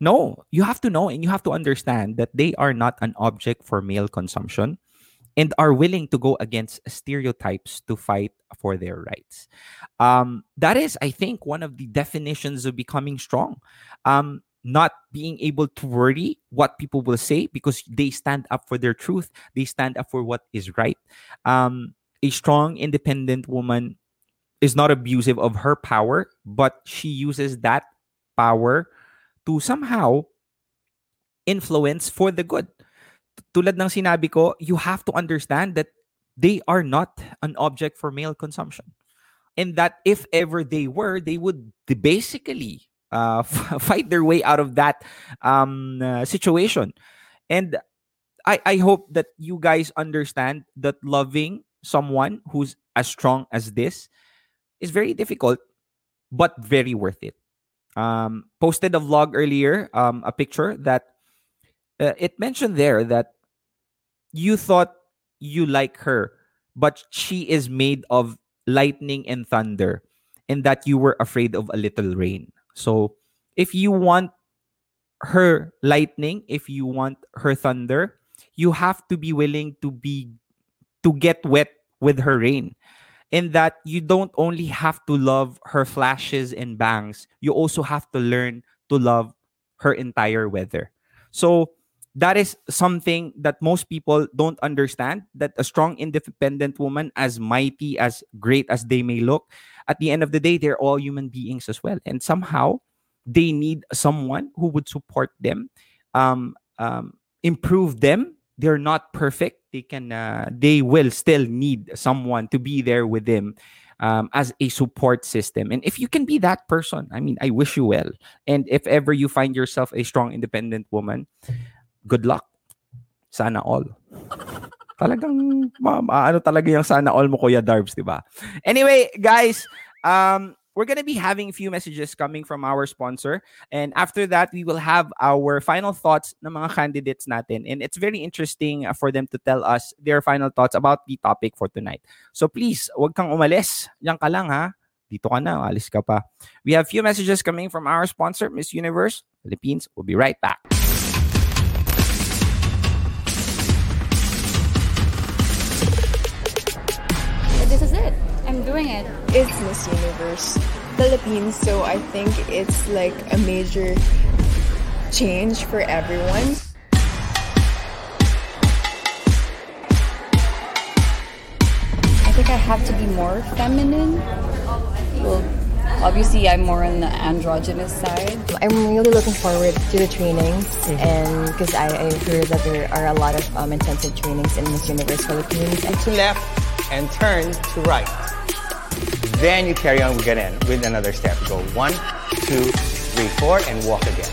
no, you have to know and you have to understand that they are not an object for male consumption and are willing to go against stereotypes to fight for their rights. Um, that is, I think, one of the definitions of becoming strong. Um, not being able to worry what people will say because they stand up for their truth, they stand up for what is right. Um, a strong, independent woman is not abusive of her power, but she uses that power to somehow influence for the good. Tulad ng sinabi ko, you have to understand that they are not an object for male consumption. And that if ever they were, they would basically uh, fight their way out of that um, uh, situation. And I, I hope that you guys understand that loving someone who's as strong as this is very difficult, but very worth it um, posted a vlog earlier, um, a picture that uh, it mentioned there that you thought you like her, but she is made of lightning and thunder, and that you were afraid of a little rain. So if you want her lightning, if you want her thunder, you have to be willing to be to get wet with her rain. In that you don't only have to love her flashes and bangs, you also have to learn to love her entire weather. So that is something that most people don't understand that a strong independent woman as mighty as great as they may look at the end of the day they're all human beings as well. And somehow they need someone who would support them um, um, improve them. They're not perfect they can uh, they will still need someone to be there with them um, as a support system. And if you can be that person i mean i wish you well. And if ever you find yourself a strong independent woman good luck. Sana all. Talagang ma- ano talaga yung sana all mo kuya Darbs di ba? Anyway guys um we're going to be having a few messages coming from our sponsor. And after that, we will have our final thoughts ng mga candidates natin. And it's very interesting uh, for them to tell us their final thoughts about the topic for tonight. So please, wag kang umalis. Yan ka lang ha. Dito ka na, alis ka pa. We have few messages coming from our sponsor, Miss Universe Philippines. We'll be right back. Doing it. It's Miss Universe Philippines, so I think it's like a major change for everyone. I think I have to be more feminine. Well, obviously, I'm more on the androgynous side. I'm really looking forward to the trainings, and because I, I heard that there are a lot of um, intensive trainings in Miss Universe Philippines. And To left and turn to right. Then you carry on again with another step. Go one, two, three, four, and walk again.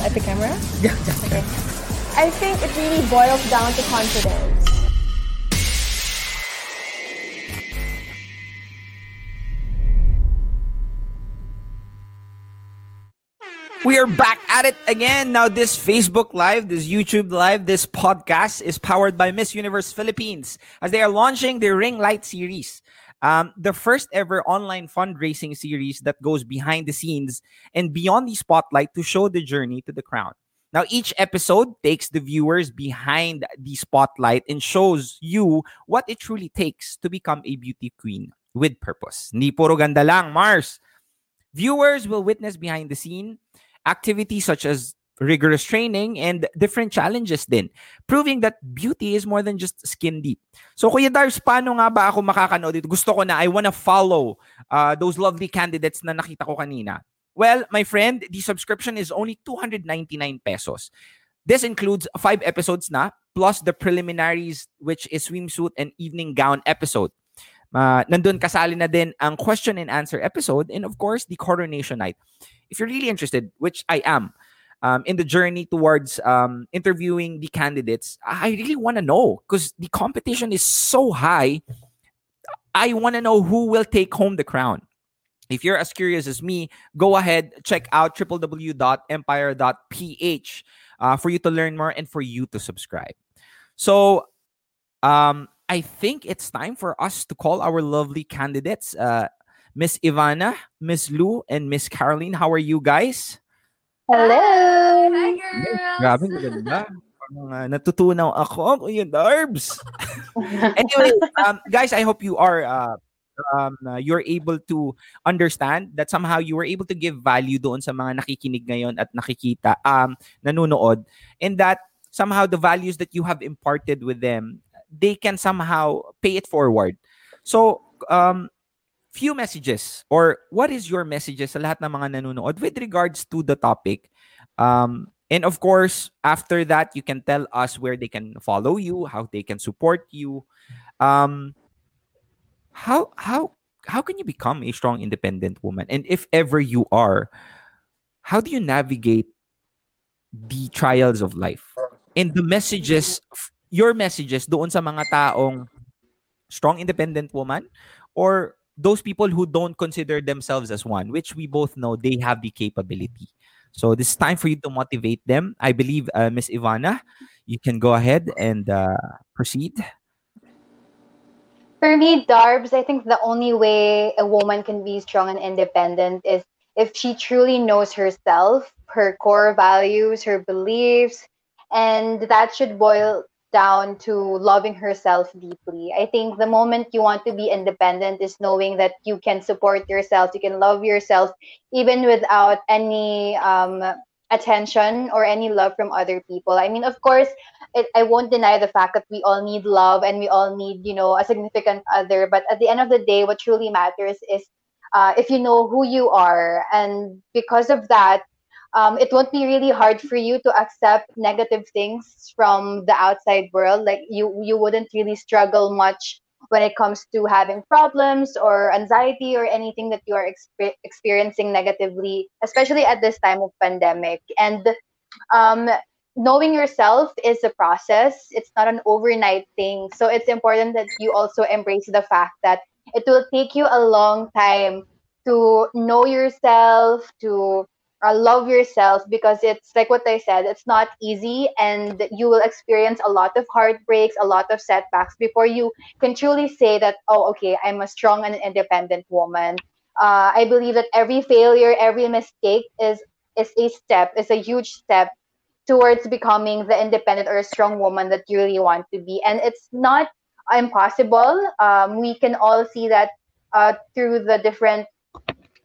At the camera? Yeah. Okay. I think it really boils down to confidence. We are back at it again. Now, this Facebook Live, this YouTube Live, this podcast is powered by Miss Universe Philippines as they are launching their Ring Light series. Um, the first ever online fundraising series that goes behind the scenes and beyond the spotlight to show the journey to the crown. Now, each episode takes the viewers behind the spotlight and shows you what it truly takes to become a beauty queen with purpose. Ni puro ganda lang, Mars. Viewers will witness behind the scene activities such as rigorous training and different challenges din, proving that beauty is more than just skin deep. So Kuya Darbs, paano nga ba ako makakanood dito? Gusto ko na, I wanna follow uh, those lovely candidates na nakita ko kanina. Well, my friend, the subscription is only 299 pesos. This includes five episodes na, plus the preliminaries, which is swimsuit and evening gown episode. Uh, nandun kasali na din ang question and answer episode and of course the coronation night. If you're really interested, which I am, um, in the journey towards um, interviewing the candidates, I really want to know because the competition is so high. I want to know who will take home the crown. If you're as curious as me, go ahead, check out www.empire.ph uh, for you to learn more and for you to subscribe. So, um, I think it's time for us to call our lovely candidates. Uh, Miss Ivana, Miss Lou, and Miss Caroline. How are you guys? Hello! Hi, girls! Grabe, maganda. Parang, uh, natutunaw ako, Kuya Darbs. anyway, um, guys, I hope you are uh, um, uh, you're able to understand that somehow you were able to give value doon sa mga nakikinig ngayon at nakikita, um, nanonood, and that somehow the values that you have imparted with them, they can somehow pay it forward. So, um, few messages or what is your messages sa lahat ng mga nanonood with regards to the topic? Um and of course after that you can tell us where they can follow you how they can support you. Um how how how can you become a strong independent woman? And if ever you are how do you navigate the trials of life? And the messages your messages doon sa mga taong strong independent woman or those people who don't consider themselves as one which we both know they have the capability So this is time for you to motivate them. I believe, uh, Miss Ivana, you can go ahead and uh, proceed. For me, Darbs, I think the only way a woman can be strong and independent is if she truly knows herself, her core values, her beliefs, and that should boil down to loving herself deeply. I think the moment you want to be independent is knowing that you can support yourself, you can love yourself even without any um, attention or any love from other people. I mean, of course, it, I won't deny the fact that we all need love and we all need, you know, a significant other. But at the end of the day, what truly matters is uh, if you know who you are. And because of that, um, it won't be really hard for you to accept negative things from the outside world. Like you, you wouldn't really struggle much when it comes to having problems or anxiety or anything that you are exp- experiencing negatively, especially at this time of pandemic. And um, knowing yourself is a process. It's not an overnight thing. So it's important that you also embrace the fact that it will take you a long time to know yourself, to uh, love yourself because it's like what I said, it's not easy and you will experience a lot of heartbreaks, a lot of setbacks before you can truly say that, oh, okay, I'm a strong and independent woman. Uh, I believe that every failure, every mistake is is a step, is a huge step towards becoming the independent or strong woman that you really want to be. And it's not impossible. Um, we can all see that uh, through the different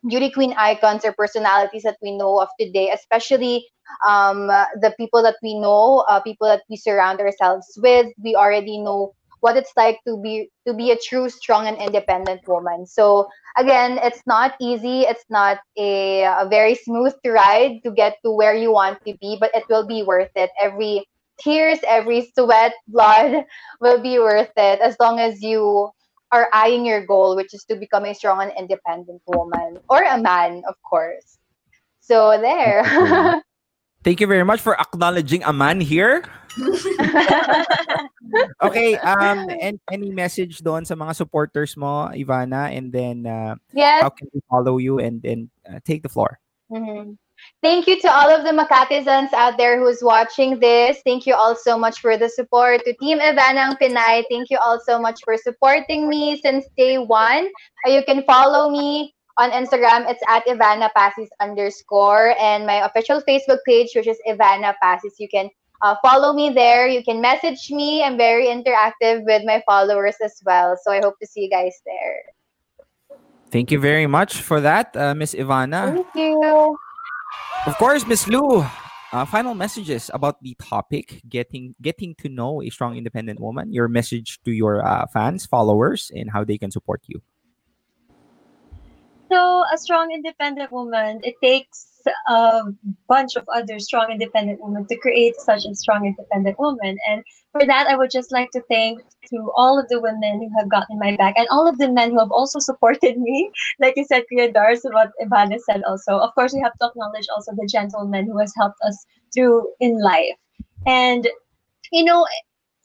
beauty queen icons or personalities that we know of today, especially um, the people that we know, uh, people that we surround ourselves with. We already know what it's like to be to be a true, strong, and independent woman. So again, it's not easy. It's not a, a very smooth ride to get to where you want to be, but it will be worth it. Every tears, every sweat, blood will be worth it as long as you are eyeing your goal, which is to become a strong and independent woman or a man, of course. So there. Thank you very much for acknowledging a man here. okay, um and any message doon sa mga supporters mo, Ivana, and then uh, Yes. how can we follow you and then uh, take the floor? Mhm. Thank you to all of the Makatizans out there who's watching this. Thank you all so much for the support. To Team Ivanang Pinay, thank you all so much for supporting me since day one. Uh, You can follow me on Instagram. It's at Ivana Pasis underscore and my official Facebook page, which is Ivana Pasis. You can uh, follow me there. You can message me. I'm very interactive with my followers as well. So I hope to see you guys there. Thank you very much for that, uh, Miss Ivana. Thank you. Of course, Miss Lou. Uh, final messages about the topic: getting getting to know a strong, independent woman. Your message to your uh, fans, followers, and how they can support you. So, a strong, independent woman, it takes a bunch of other strong, independent women to create such a strong, independent woman. And for that, I would just like to thank to all of the women who have gotten my back and all of the men who have also supported me. Like you said, Kuya Darbs, what Ivana said also. Of course, we have to acknowledge also the gentleman who has helped us through in life. And, you know,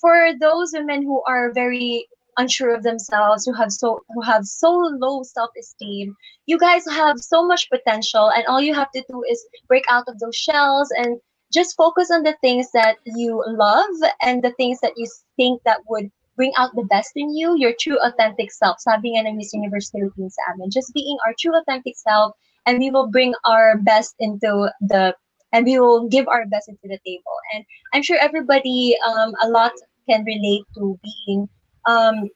for those women who are very unsure of themselves who have so who have so low self-esteem you guys have so much potential and all you have to do is break out of those shells and just focus on the things that you love and the things that you think that would bring out the best in you your true authentic self. Sabi nga ng Miss Universe Philippines sa amin just being our true authentic self and we will bring our best into the and we will give our best into the table. And i'm sure everybody um, a lot can relate to being um,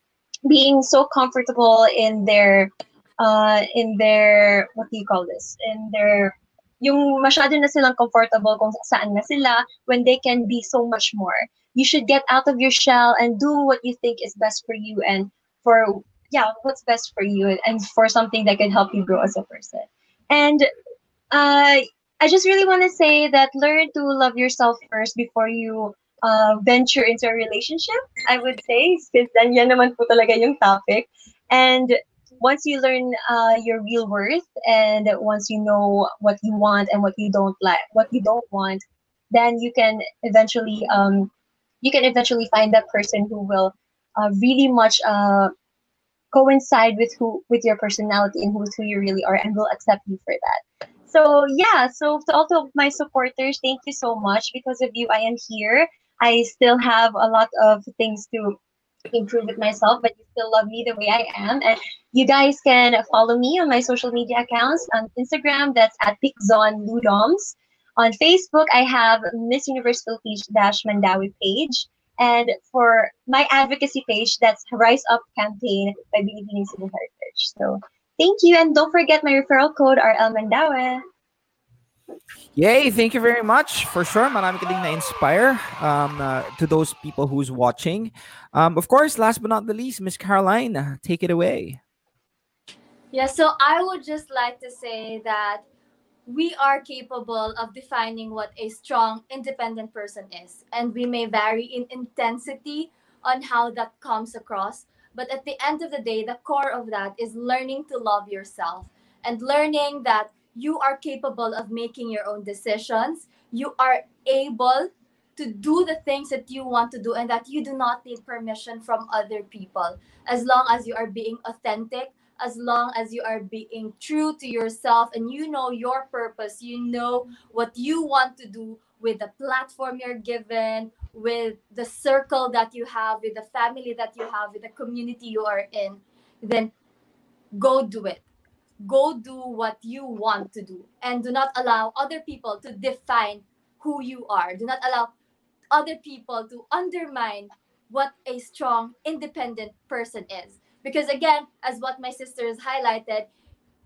being so comfortable in their uh, in their what do you call this? In their yung masyado na silang comfortable kung saan na sila when they can be so much more you should get out of your shell and do what you think is best for you and for yeah what's best for you and for something that can help you grow as a person and uh, I just really want to say that learn to love yourself first before you uh, venture into a relationship, I would say, since then yan naman po talaga yung topic. And once you learn uh, your real worth and once you know what you want and what you don't like, what you don't want, then you can eventually um, you can eventually find that person who will uh, really much uh, coincide with who with your personality and who's who you really are and will accept you for that. So yeah, so to all of my supporters, thank you so much. Because of you, I am here. I still have a lot of things to improve with myself, but you still love me the way I am. And you guys can follow me on my social media accounts on Instagram. That's at Piczon Ludoms. On Facebook, I have Miss Universe Philippines Mandaue page. And for my advocacy page, that's Rise Up Campaign by Binibining Civil Heritage. So thank you. And don't forget my referral code, RL Mandaue. Yay! Thank you very much. For sure, marami ka ding na-inspire um, uh, to those people who's watching. Um, of course, last but not the least, Miss Caroline, take it away. Yeah, so I would just like to say that we are capable of defining what a strong, independent person is. And we may vary in intensity on how that comes across. But at the end of the day, the core of that is learning to love yourself and learning that you are capable of making your own decisions. You are able to do the things that you want to do and that you do not need permission from other people as long as you are being authentic as long as you are being true to yourself and you know your purpose you know what you want to do with the platform you're given with the circle that you have with the family that you have with the community you are in then go do it go do what you want to do. And do not allow other people to define who you are. Do not allow other people to undermine what a strong independent person is. Because again as what my sister has highlighted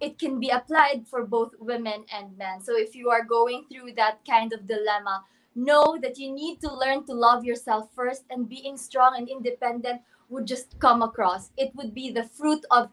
it can be applied for both women and men. So if you are going through that kind of dilemma know that you need to learn to love yourself first and being strong and independent would just come across. It would be the fruit of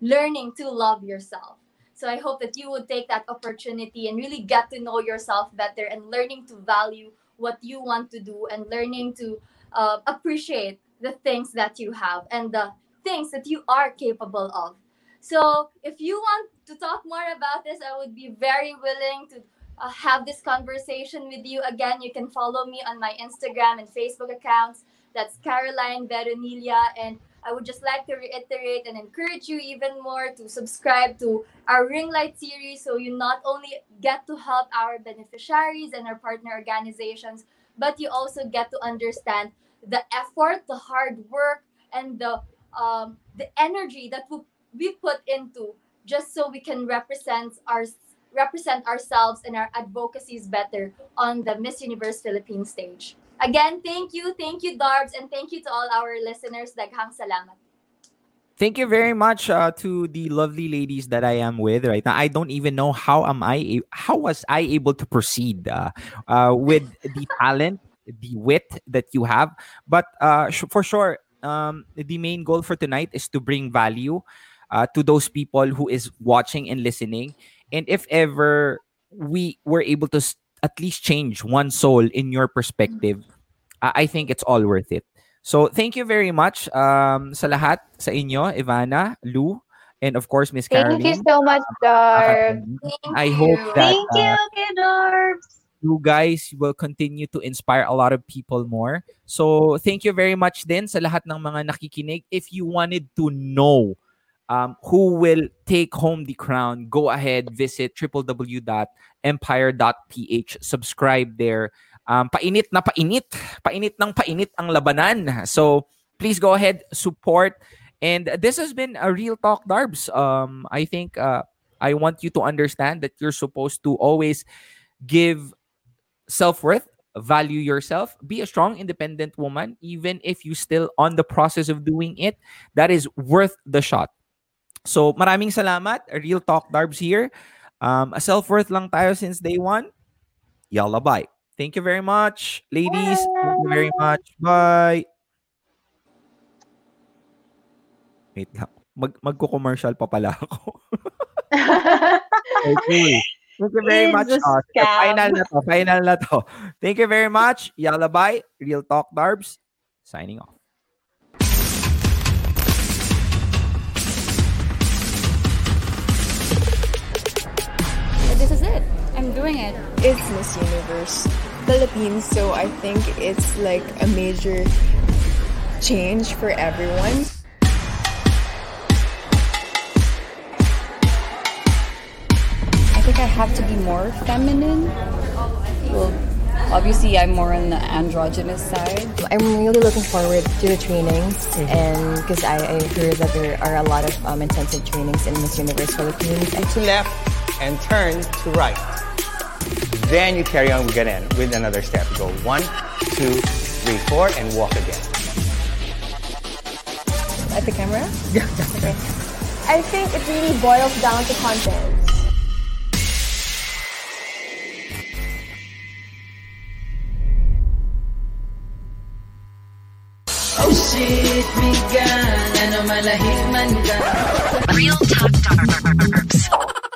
learning to love yourself so i hope that you would take that opportunity and really get to know yourself better and learning to value what you want to do and learning to uh, appreciate the things that you have and the things that you are capable of. So, if you want to talk more about this, I would be very willing to uh, have this conversation with you. Again, you can follow me on my Instagram and Facebook accounts. That's Caroline Veronilia. And I would just like to reiterate and encourage you even more to subscribe to our Ring Light series so you not only get to help our beneficiaries and our partner organizations, but you also get to understand the effort, the hard work, and the um, the energy that we put into just so we can represent our represent ourselves and our advocacies better on the Miss Universe Philippines stage. Again, thank you, thank you, Darbs, and thank you to all our listeners. Daghang salamat. Thank you very much uh, to the lovely ladies that I am with right now. I don't even know how am I how was I able to proceed uh, uh, with the talent, the wit that you have. But uh, for sure, um, the main goal for tonight is to bring value uh, to those people who is watching and listening. And if ever we were able to s- at least change one soul in your perspective, I, I think it's all worth it. So thank you very much um, sa lahat sa inyo, Ivana, Lou, and of course Miss Caroline. Thank you so much, Dar. I hope that Thank you, uh, you guys will continue to inspire a lot of people more. So, thank you very much din sa lahat ng mga nakikinig. If you wanted to know um, who will take home the crown, go ahead, visit www.empire.ph. Subscribe there. Um, painit na painit. Painit ng painit ang labanan. So, please go ahead, support. And this has been a real talk, Darbs. Um, I think uh, I want you to understand that you're supposed to always give self worth, value yourself, be a strong, independent woman, even if you still on the process of doing it. That is worth the shot. So maraming salamat. A real talk darbs here. Um, a self worth lang tayo since day one. Yalla bye. Thank you very much, ladies. Thank you very much. Bye. Wait lang. Mag magko-commercial pa pala ako. okay. Thank you very much. scam. final na to. Final na to. Thank you very much. Yalla bye. Real Talk Darbs. Signing off. Doing it. It's Miss Universe Philippines, so I think it's like a major change for everyone. I think think I have to be more feminine. Well, obviously, I'm more on the androgynous side. I'm really looking forward to the trainings, and because I, I heard that there are a lot of um, intensive trainings in Miss Universe Philippines. To left and turn to right. Then you carry on, we get in with another step. Go one, two, three, four, and walk again. At the camera? Yeah. Okay. I think it really boils down to confidence. Oh shit, migan, ano malahig man ka Real Talk Darbs.